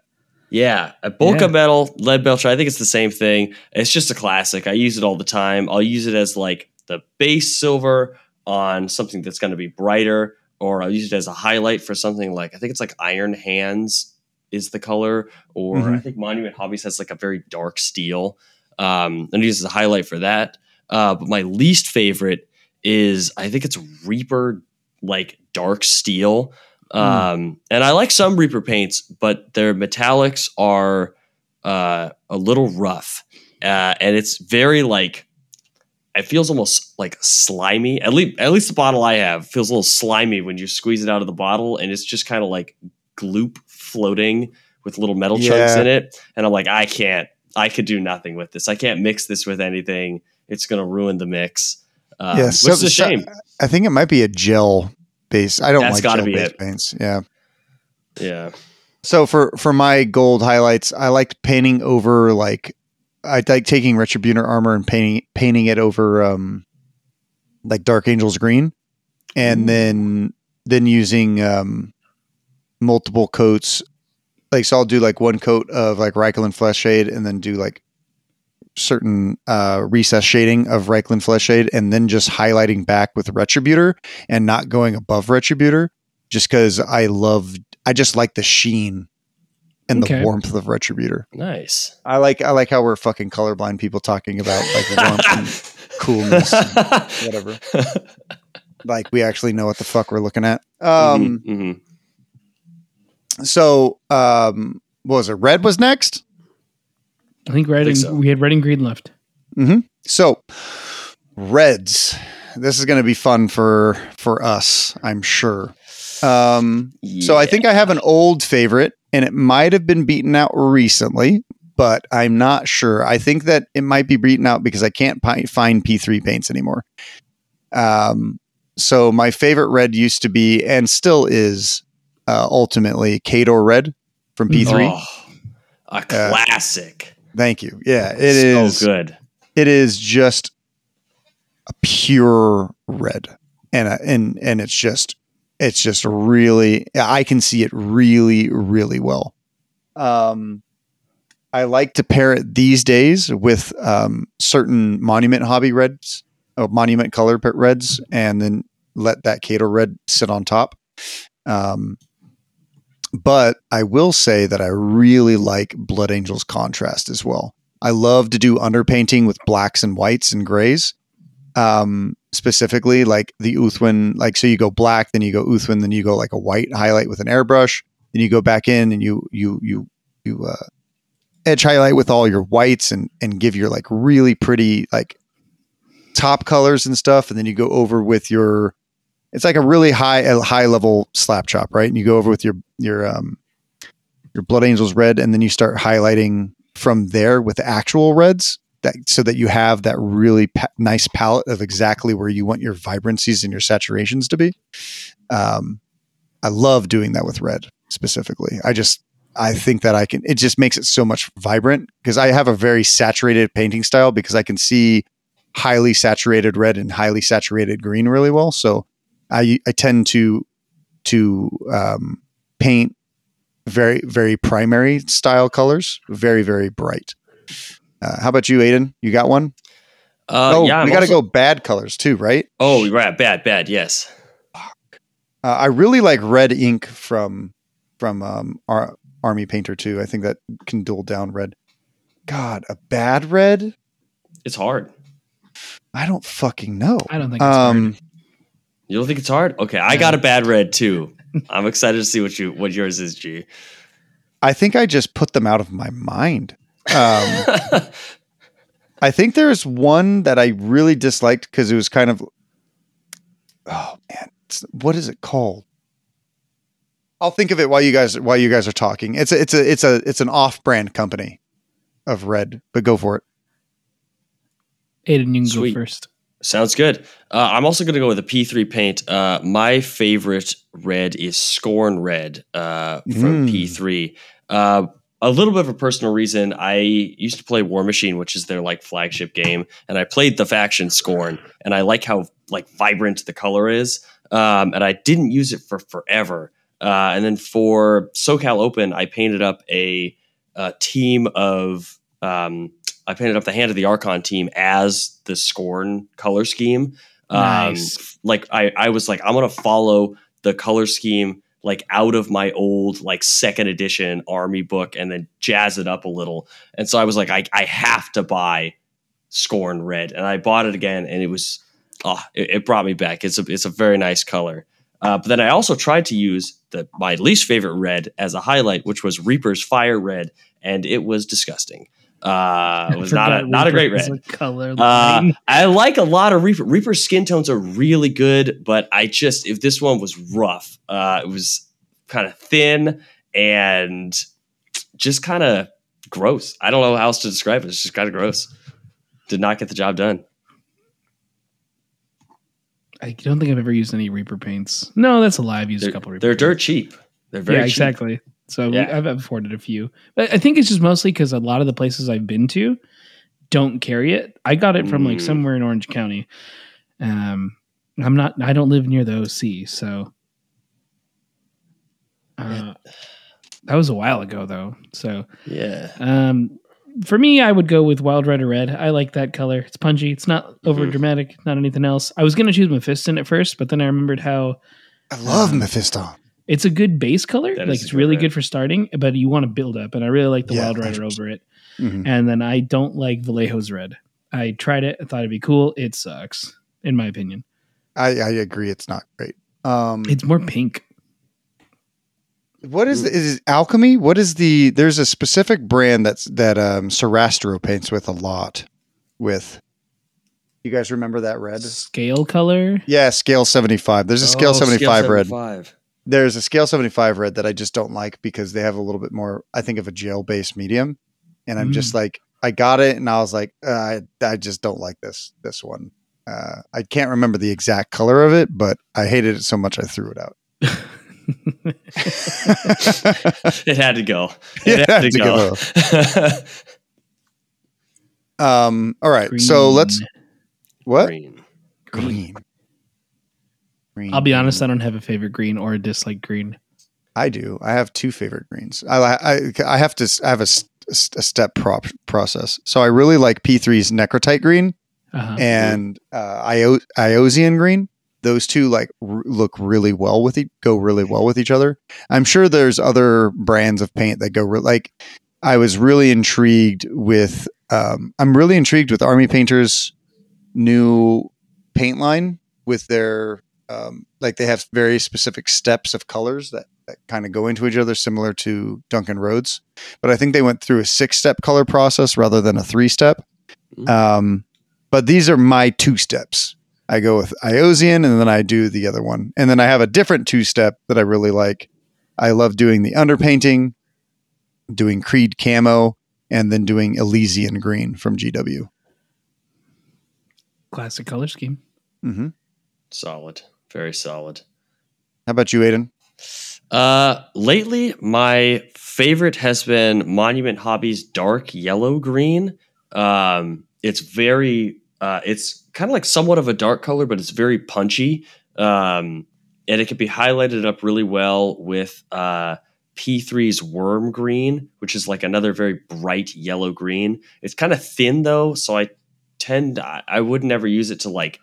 Yeah, a bulk Yeah. of metal, lead belcher. I think it's the same thing. It's just a classic. I use it all the time. I'll use it as like the base silver on something that's going to be brighter, or I'll use it as a highlight for something like I think it's like Iron Hands is the color, or Mhm. I think Monument Hobbies has like a very dark steel, um, and I use it as a highlight for that. Uh, but my least favorite is I think it's Reaper like dark steel. Um, and I like some Reaper paints, but their metallics are uh, a little rough, uh, and it's very like it feels almost like slimy. At least, at least the bottle I have feels a little slimy when you squeeze it out of the bottle, and it's just kind of like gloop floating with little metal chunks in it. And I'm like, I can't. I could do nothing with this. I can't mix this with anything. It's gonna ruin the mix. Um, Yeah, which so- is a so- shame. I think it might be a gel base. I don't That's like gotta be it. paints. Yeah. yeah. So for for my gold highlights, I liked painting over like I like taking Retributor armor and painting painting it over um like Dark Angels green, and then then using um multiple coats. Like so, I'll do like one coat of like Reikland Flesh Shade, and then do like certain uh recess shading of Reikland Flesh Shade, and then just highlighting back with Retributor and not going above Retributor, just because I love I just like the sheen and Okay. the warmth of Retributor. Nice. I like I like how we're fucking colorblind people talking about like the warmth and coolness, and whatever. Like we actually know what the fuck we're looking at. Um, Mhm, mhm. so um, what was it? Red was next. I think red think and so. we had red and green left. Mm-hmm. So Reds. This is going to be fun for for us, I'm sure. Um, So I think I have an old favorite, and it might have been beaten out recently, but I'm not sure. I think that it might be beaten out because I can't pi- find P3 paints anymore. Um, so my favorite red used to be, and still is, uh, ultimately Khador Red from P3. Oh, a classic. Thank you. Yeah, it is. so good. It is just a pure red, and a, and and it's just it's just really I can see it really really well. Um, I like to pair it these days with um, certain monument hobby reds, or monument color reds, and then let that Khador red sit on top. Um, but I will say that I really like Blood Angels contrast as well. I love to do underpainting with blacks and whites and grays. Um, specifically like the Ulthuan, like so you go black, then you go Ulthuan, then you go like a white highlight with an airbrush, then you go back in and you you you you uh, edge highlight with all your whites and and give your like really pretty like top colors and stuff, and then you go over with your it's like a really high a high level slap chop, right? And you go over with your your um your Blood Angels red, and then you start highlighting from there with the actual reds. That, so that you have that really pa- nice palette of exactly where you want your vibrancies and your saturations to be. Um, I love doing that with red specifically. I just I think that I can. It just makes it so much vibrant because I have a very saturated painting style because I can see highly saturated red and highly saturated green really well. So I I tend to to um, paint very very primary style colors, very very bright. Uh, how about you, Aidan? You got one? Uh, oh, yeah, I'm we got to also- go bad colors too, right? Oh, right, bad, bad. Yes. Uh, I really like red ink from from um, Ar- Army Painter too. I think that can dual down red. God, a bad red? It's hard. I don't fucking know. I don't think it's hard. You don't think it's hard? Okay, I got a bad red too. I'm excited to see what you what yours is, G. I think I just put them out of my mind. Um, I think there's one that I really disliked because it was kind of, oh man, it's, what is it called? I'll think of it while you guys while you guys are talking. It's a it's a it's a it's an off-brand company of red, but go for it. Aidan, you can Sweet. go first. Sounds good. Uh, I'm also going to go with a P3 paint. Uh, my favorite red is Skorne Red uh, from Mm. P3. Uh, a little bit of a personal reason. I used to play Warmachine, which is their like flagship game, and I played the faction Skorne, and I like how like vibrant the color is. Um, and I didn't use it for forever. Uh, and then for SoCal Open, I painted up a, a team of um, I painted up the Hand of the Archon team as the Skorne color scheme. Nice. Um, like I, I was like, I'm gonna follow the color scheme like out of my old like second edition army book and then jazz it up a little. And so I was like, I, I have to buy Skorne Red, and I bought it again, and it was oh, it, it brought me back. It's a it's a very nice color. Uh, but then I also tried to use the my least favorite red as a highlight, which was Reaper's Fire Red, and it was disgusting. Uh, it was not a Forgot not a great red. a color Uh. I like a lot of Reaper. Reaper's skin tones are really good, but I just if this one was rough, uh, it was kind of thin and just kind of gross. I don't know how else to describe it. It's just kind of gross. Did not get the job done. I don't think I've ever used any Reaper paints. No, that's a lie. I've used They're, a couple Reaper they're paints. dirt cheap. They're very yeah, cheap. exactly. So Yeah. I've afforded a few, but I think it's just mostly because a lot of the places I've been to don't carry it. I got it from like Mm. somewhere in Orange County. Um, I'm not. I don't live near the OC, so uh, that was a while ago though. So Yeah. um, for me, I would go with Wild Rider Red. I like that color. It's punchy. It's not over dramatic. Not anything else. I was gonna choose Mephiston at first, but then I remembered how I love Um, Mephiston. It's a good base color. That like it's really red. good for starting, but you want to build up. And I really like the Yeah, Wild Rider over it. Mhm. And then I don't like Vallejo's red. I tried it. I thought it'd be cool. It sucks, in my opinion. I, I agree. It's not great. Um, It's more pink. what is is it alchemy? What is the? There's a specific brand that's that um, Sarastro paints with a lot. With, you guys remember that red? Scale color. Yeah, scale seventy five. There's a scale Oh, seventy five red. 75. There's a scale seventy five red that I just don't like because they have a little bit more. I think of a gel based medium, and I'm just like, I got it, and I was like, uh, I I just don't like this this one. Uh, I can't remember the exact color of it, but I hated it so much I threw it out. It had to go. It It, had had, to, to go. um. All right. So let's what Green. green. Green. I'll be honest. I don't have a favorite green or a dislike green. I do. I have two favorite greens. I I I have to. I have a, a step prop process. So I really like P3's Necrotite green Uh-huh. and uh, Io- Iosan green. Those two like r- look really well with each go really well with each other. I'm sure there's other brands of paint that go re- like. I was really intrigued with. Um, I'm really intrigued with Army Painter's new paint line with their um, like they have very specific steps of colors that, that kind of go into each other, similar to Duncan Rhodes. But I think they went through a six step color process rather than a three step. Mm. Um, but these are my two steps. I go with Iosan and then I do the other one. And then I have a different two step that I really like. I love doing the underpainting doing Creed camo, and then doing Elysian green from GW. Classic color scheme. Mm-hmm. Solid. Very solid. How about you, Aidan? Uh, lately, my favorite has been Monument Hobbies Dark Yellow Green. Um, it's very, uh, it's kind of like somewhat of a dark color, but it's very punchy. Um, and it can be highlighted up really well with uh, P3's Wurm Green, which is like another very bright yellow green. It's kind of thin though, so I tend I, I would never use it to like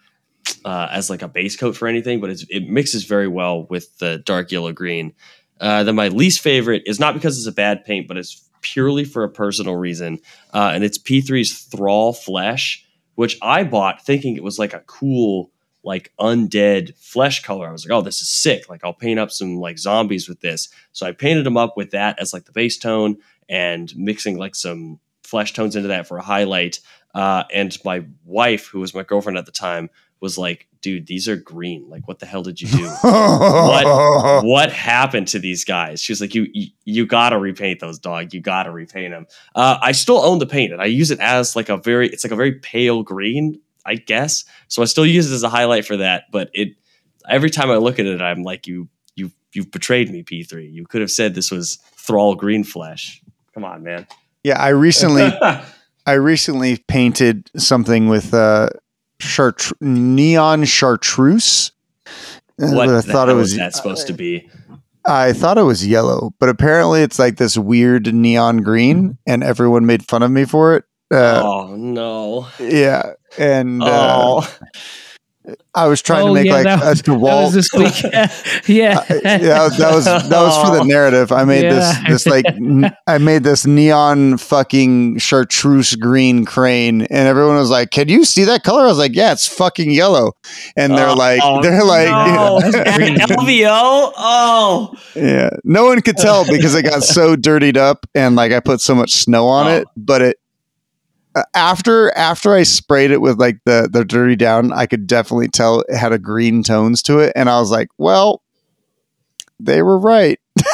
uh, as like a base coat for anything, but it mixes very well with the dark yellow green. Uh, then my least favorite is not because it's a bad paint, but it's purely for a personal reason, uh, and it's P3's Thrall Flesh, which I bought thinking it was like a cool like undead flesh color. I was like, oh, this is sick. Like I'll paint up some like zombies with this. So I painted them up with that as like the base tone and mixing like some flesh tones into that for a highlight. Uh, and my wife, who was my girlfriend at the time, was like, dude, these are green. Like, what the hell did you do? what what happened to these guys? She was like, you you, you gotta repaint those dog. You gotta repaint them. Uh, I still own the paint, and I use it as like a very it's like a very pale green, I guess. So I still use it as a highlight for that. But it every time I look at it, I'm like, you you you've betrayed me, P three. You could have said this was Thrall Green Flesh. Come on, man. Yeah, I recently I recently painted something with uh, chart- neon chartreuse. Uh, what I thought it hell was is that supposed to be? I thought it was yellow, but apparently it's like this weird neon green, and everyone made fun of me for it. Uh, oh no! Yeah, and uh, Oh, I was trying to Oh, make yeah, like that a was- That DeWalt. was this week. yeah. Uh, yeah, that was that was for the narrative. I made Yeah. this this like n- I made this neon fucking chartreuse green crane, and everyone was like, "Can you see that color?" I was like, "Yeah, it's fucking yellow," and they're Oh, like, oh, they're like, no. That's green. LVO. Oh, yeah, no one could tell because it got so dirtied up, and like I put so much snow on Oh. it, but it. Uh, After after I sprayed it with like the the dirty down, I could definitely tell it had a green tones to it, and I was like, "Well, they were right."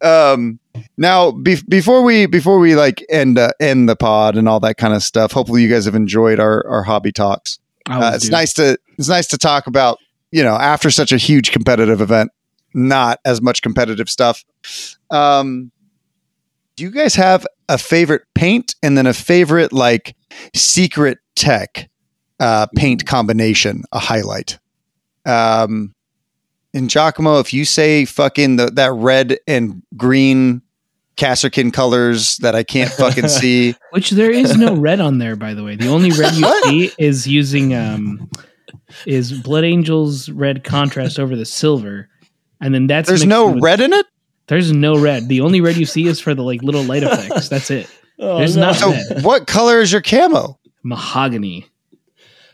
um now be- before we before we like end uh, end the pod and all that kind of stuff hopefully you guys have enjoyed our our hobby talks uh, it's do. nice to it's nice to talk about you know after such a huge competitive event not as much competitive stuff um do you guys have a favorite paint and then a favorite like secret tech uh paint combination a highlight um and Giacomo, if you say fucking the, that red and green Kasserkin colors that I can't fucking see, Which there is no red on there, by the way. The only red you see is using um is Blood Angel's red contrast over the silver, and then that's there's no red in it. There's no red. The only red you see is for the like little light effects. That's it. Oh, There's no. not So red. what color is your camo? Mahogany.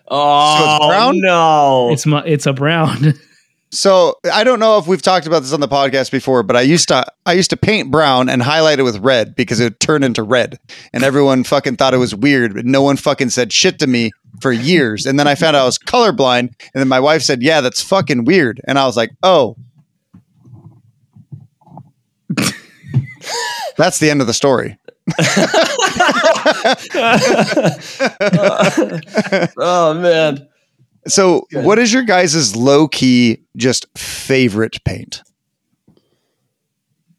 Oh, So it's brown? No. It's ma- it's a brown. So I don't know if we've talked about this on the podcast before, but I used to I used to paint brown and highlight it with red because it would turn into red, and everyone fucking thought it was weird, but no one fucking said shit to me for years. And then I found out I was colorblind, and then my wife said, "Yeah, that's fucking weird," and I was like, "Oh." That's the end of the story. oh man. So, Good. what is your guys' low key just favorite paint?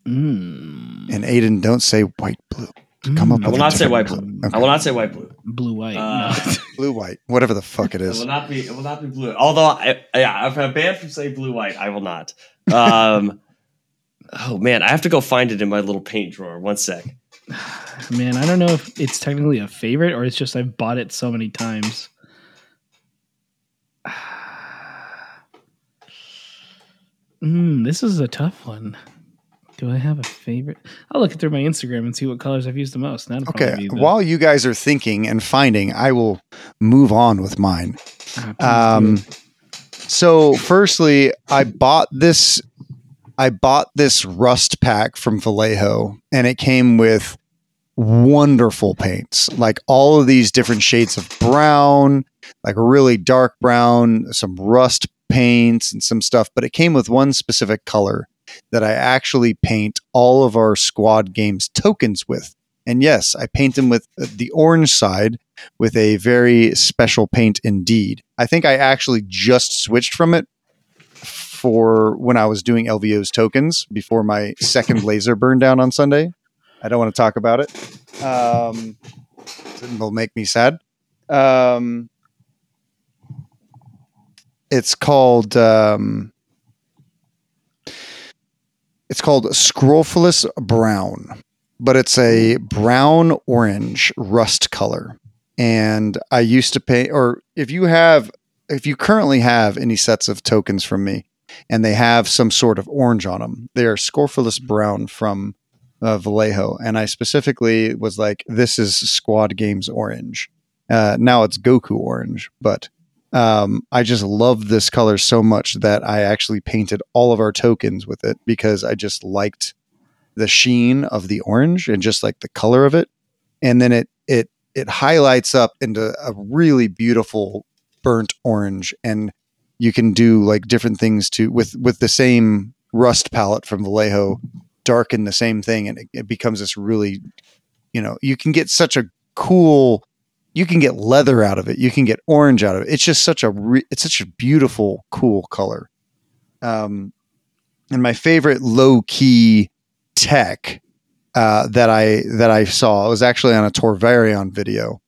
Mm, And Aidan, don't say white blue. Come up I will not say white blue. Okay. I will not say white blue. blue white. Uh, no. blue white, whatever the fuck it is. it It is. will not be. It will not be blue. Although, I, yeah, if I'm banned from saying blue white, I will not. Um, oh man, I have to go find it in my little paint drawer. One sec. Man, I don't know if it's technically a favorite or it's just I've bought it so many times. Mm, this is a tough one. Do I have a favorite? I'll look through my Instagram and see what colors I've used the most. That'll Okay, be the- while you guys are thinking and finding, I will move on with mine. Ah, Um, so, firstly, I bought this. I bought this rust pack from Vallejo, and it came with wonderful paints, like all of these different shades of brown, like really dark brown, some rust paints, and some stuff. But it came with one specific color, that I actually paint all of our squad games tokens with. And yes, I paint them with the orange side with a very special paint indeed. I think I actually just switched from it for when I was doing LVO's tokens before my second laser burned down on Sunday. I don't want to talk about it. Um, it'll make me sad. Um, it's called um, it's called Scrofulous Brown, but it's a brown orange rust color. And I used to pay, or if you have, if you currently have any sets of tokens from me, and they have some sort of orange on them, they are Scrofulous Brown from uh, Vallejo. And I specifically was like, this is Squad Games Orange. Uh, now it's Goku Orange, but um, I just love this color so much that I actually painted all of our tokens with it because I just liked the sheen of the orange and just like the color of it. And then it it it highlights up into a really beautiful burnt orange and you can do like different things to with with the same rust palette from Vallejo darken the same thing and it, it becomes this really you know you can get such a cool you can get leather out of it. You can get orange out of it. It's just such a re- it's such a beautiful, cool color. Um, and my favorite low key tech uh, that I that I saw was actually on a Torvarion video,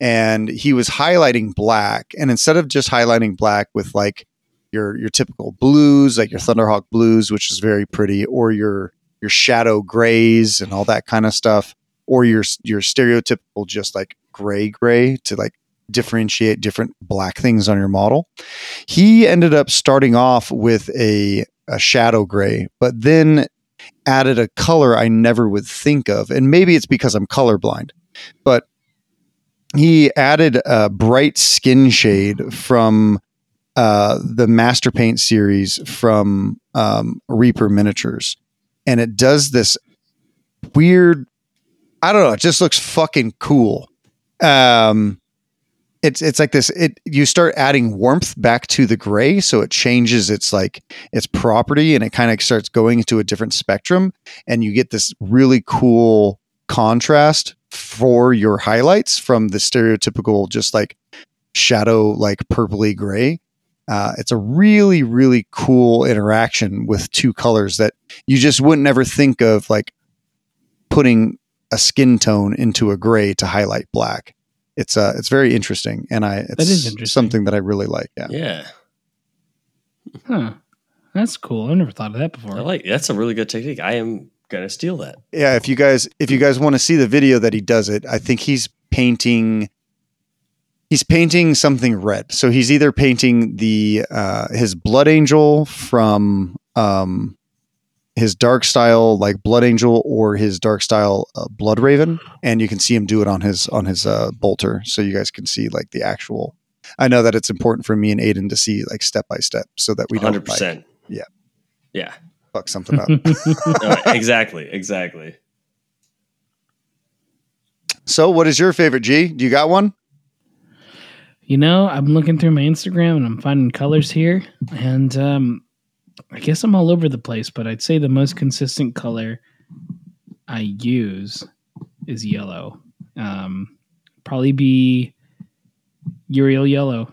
and he was highlighting black. And instead of just highlighting black with like your your typical blues, like your Thunderhawk blues, which is very pretty, or your your shadow grays and all that kind of stuff, or your your stereotypical just like gray gray to like differentiate different black things on your model. He ended up starting off with a, a shadow gray, but then added a color I never would think of. And maybe it's because I'm colorblind, but he added a bright skin shade from uh, the Master Paint series from um, Reaper Miniatures. And it does this weird, I don't know, it just looks fucking cool um, it's it's like this. It you start adding warmth back to the gray, so it changes its like its property, and it kind of starts going into a different spectrum, and you get this really cool contrast for your highlights from the stereotypical just like shadow like purpley gray. Uh, it's a really really cool interaction with two colors that you just wouldn't ever think of like putting a skin tone into a gray to highlight black. It's uh it's very interesting and I it's That is interesting. something that I really like. Yeah. Yeah, Huh. That's cool. I've never thought of that before. I like that's a really good technique. I am gonna steal that. Yeah, if you guys if you guys want to see the video that he does it, I think he's painting he's painting something red. So he's either painting the uh his blood angel from um his dark style like blood angel or his dark style uh, blood raven and you can see him do it on his on his uh bolter so you guys can see like the actual I know that it's important for me and Aidan to see like step by step so that we don't Hundred like, percent. yeah. Yeah. Fuck something up. No, exactly. Exactly. so what is your favorite G? Do you got one? You know, I'm looking through my Instagram and I'm finding colors here, and um, I guess I'm all over the place. But I'd say the most consistent color I use is yellow. Um, probably be Yriel yellow.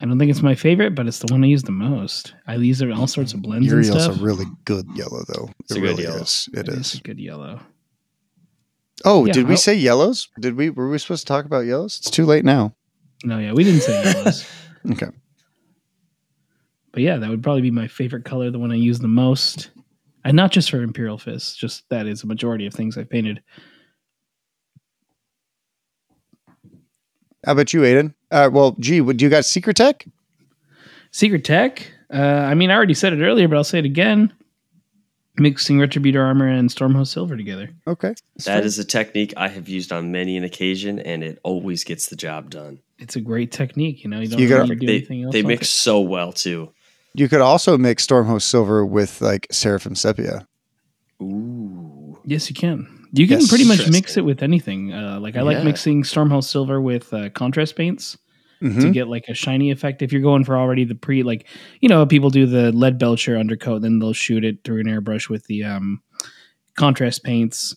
I don't think it's my favorite, but it's the one I use the most. I use it in all mm-hmm. sorts of blends and Yriel's stuff. a really good yellow, though. It's it a good really yellow. is. It It is. a good yellow. Oh, Yeah, did we I'll- say yellows? Did we? Were we supposed to talk about yellows? It's too late now. No, yeah, we didn't say yellows. Okay. But yeah, that would probably be my favorite color, the one I use the most. And not just for Imperial Fist, just that is a majority of things I've painted. How about you, Aidan? Uh, well, gee, would you got Secret Tech? Secret Tech, uh, I mean, I already said it earlier, but I'll say it again. Mixing Retributor Armor and Stormhost Silver together. Okay. That is a technique I have used on many an occasion, and it always gets the job done. It's a great technique, you know. You don't You gotta- need to do They, anything else. they with mix it. so well too. You could also mix Stormhost Silver with like Seraphim Sepia. Ooh. Yes, you can. You can Yes. pretty much mix Interesting. it with anything. Uh, like I like mixing Stormhost Silver with uh, contrast paints to Mhm. get like a shiny effect. If you're going for already the pre, like you know, people do the lead belcher undercoat, then they'll shoot it through an airbrush with the um, contrast paints.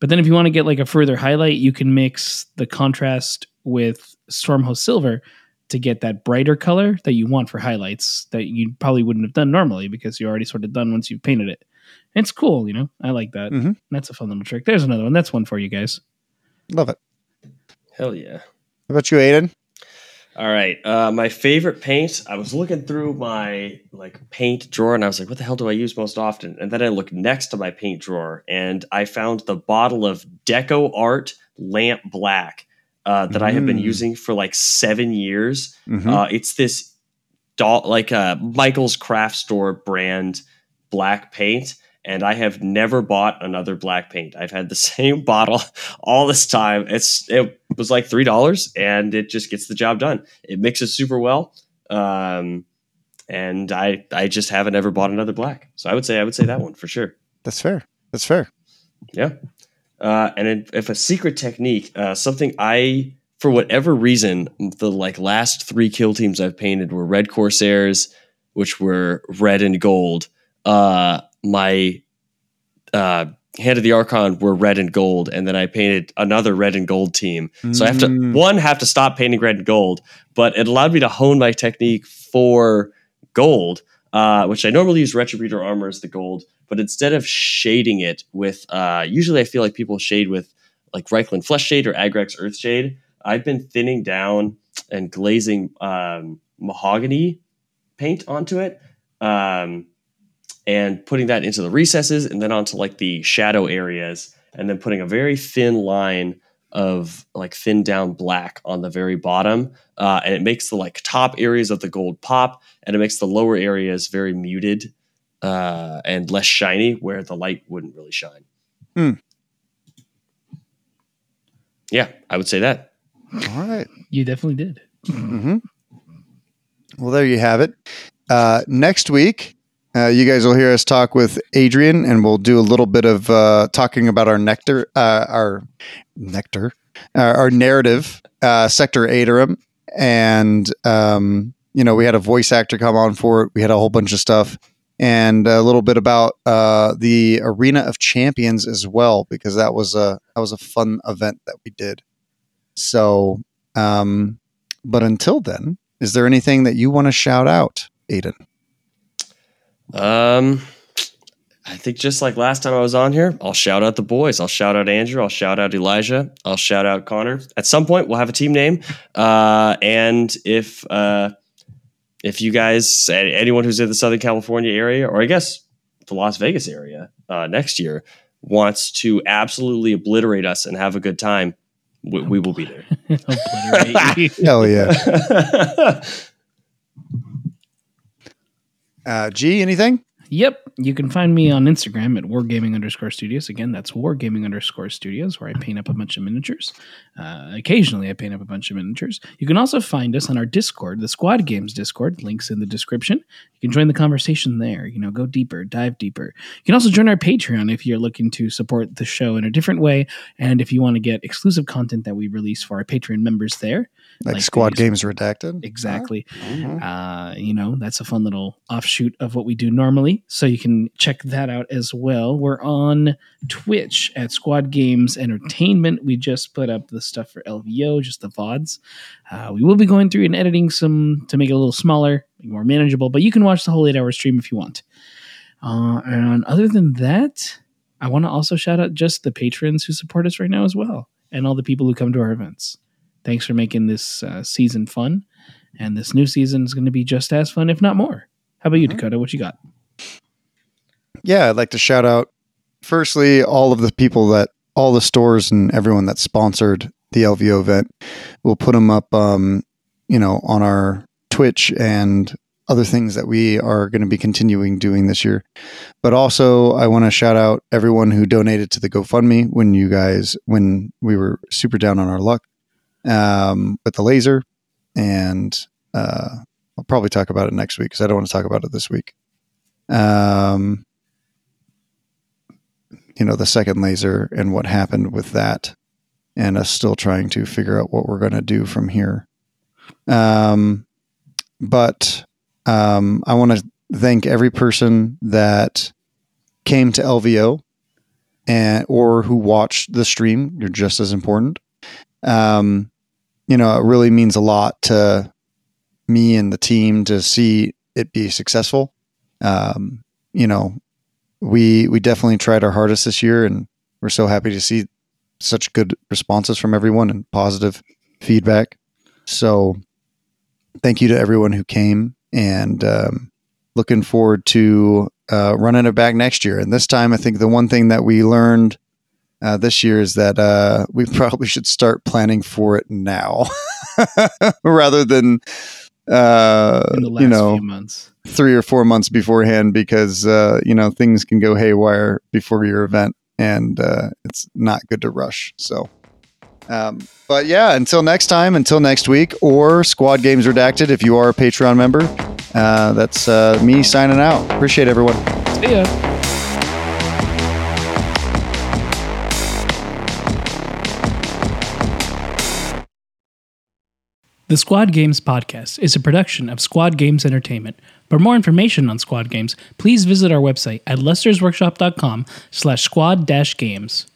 But then if you want to get like a further highlight, you can mix the contrast with Stormhost Silver to get that brighter color that you want for highlights that you probably wouldn't have done normally because you're already sort of done once you've painted it. It's cool, you know. I like that. Mhm. That's a fun little trick. There's another one. That's one for you guys. Love it. Hell yeah. How about you, Aidan? All right. Uh, my favorite paint. I was looking through my like paint drawer, and I was like, "What the hell do I use most often?" And then I looked next to my paint drawer, and I found the bottle of Deco Art Lamp Black uh, that I have been Mm. using for like seven years. Mhm. Uh, it's this doll, like a Michael's Craft Store brand black paint, and I have never bought another black paint. I've had the same bottle all this time. It's it was like three dollars, and it just gets the job done. It mixes super well, um, and I I just haven't ever bought another black. So I would say I would say that one for sure. That's fair. That's fair. Yeah. Uh, and if- a secret technique, uh, something I, for whatever reason, the like last three kill teams I've painted were red corsairs, which were red and gold. Uh, my uh, hand of the archon were red and gold, and then I painted another red and gold team. So I have to Mm. one have to stop painting red and gold, but it allowed me to hone my technique for gold, uh, which I normally use retributor armor as the gold, but instead of shading it with, uh, usually I feel like people shade with like Reikland Flesh Shade or Agrax Earth Shade. I've been thinning down and glazing um, mahogany paint onto it. Um, and putting that into the recesses and then onto like the shadow areas and then putting a very thin line of like thin down black on the very bottom uh, and it makes the like top areas of the gold pop and it makes the lower areas very muted uh, and less shiny where the light wouldn't really shine Hmm. yeah i would say that All right. You definitely did. hmm Well, there you have it. Uh, next week, uh, you guys will hear us talk with Adrian, and we'll do a little bit of uh, talking about our nectar, uh, our nectar, uh, our narrative, uh, Sector Aderum, and um, you know we had a voice actor come on for it. We had a whole bunch of stuff, and a little bit about uh, the Arena of Champions as well, because that was a that was a fun event that we did. So, um, but until then, is there anything that you want to shout out, Aidan? Um, I think just like last time I was on here, I'll shout out the boys. I'll shout out Andrew. I'll shout out Elijah. I'll shout out Connor. At some point, we'll have a team name. Uh, and if uh, if you guys, anyone who's in the Southern California area, or I guess the Las Vegas area uh, next year, wants to absolutely obliterate us and have a good time, we, we will be there. Obliterate. Hell yeah. Uh, G, anything? Yep. You can find me on Instagram at wargaming underscore studios. Again, that's wargaming underscore studios, where I paint up a bunch of miniatures. Uh, occasionally, I paint up a bunch of miniatures. You can also find us on our Discord, the Squad Games Discord. Links in the description. You can join the conversation there. You know, go deeper, dive deeper. You can also join our Patreon if you're looking to support the show in a different way, and if you want to get exclusive content that we release for our Patreon members there. Like, Like Squad Games Redacted? Exactly. Mhm. Uh, you know, that's a fun little offshoot of what we do normally. So you can check that out as well. We're on Twitch at Squad Games Entertainment. We just put up the stuff for LVO, just the VODs. Uh, we will be going through and editing some to make it a little smaller, more manageable, but you can watch the whole eight hour stream if you want. Uh, and other than that, I want to also shout out just the patrons who support us right now as well, and all the people who come to our events. Thanks for making this uh, season fun and this new season is going to be just as fun, if not more. How about you, Mhm. Dakotah? What you got? Yeah, I'd like to shout out, firstly, all of the people that, all the stores and everyone that sponsored the LVO event. We'll put them up, um, you know, on our Twitch and other things that we are going to be continuing doing this year. But also, I want to shout out everyone who donated to the GoFundMe when you guys, when we were super down on our luck um, with the laser. And uh, I'll probably talk about it next week because I don't want to talk about it this week. Um, you know, the second laser and what happened with that, and us still trying to figure out what we're going to do from here. Um, but um, I want to thank every person that came to LVO and or who watched the stream. You're just as important. Um, you know, it really means a lot to me and the team to see it be successful. Um, you know, we we definitely tried our hardest this year, and we're so happy to see such good responses from everyone and positive feedback. So, thank you to everyone who came, and um, looking forward to uh, running it back next year. And this time, I think the one thing that we learned uh, this year is that uh, we probably should start planning for it now rather than uh, In the last you know few months. three or four months beforehand because uh, you know things can go haywire before your event and uh, it's not good to rush so um, but yeah until next time until next week or squad games redacted if you are a patreon member uh, that's uh, me signing out appreciate everyone See ya. The Squad Games podcast is a production of Squad Games Entertainment. For more information on Squad Games, please visit our website at lustersworkshop.com slash squad dash games.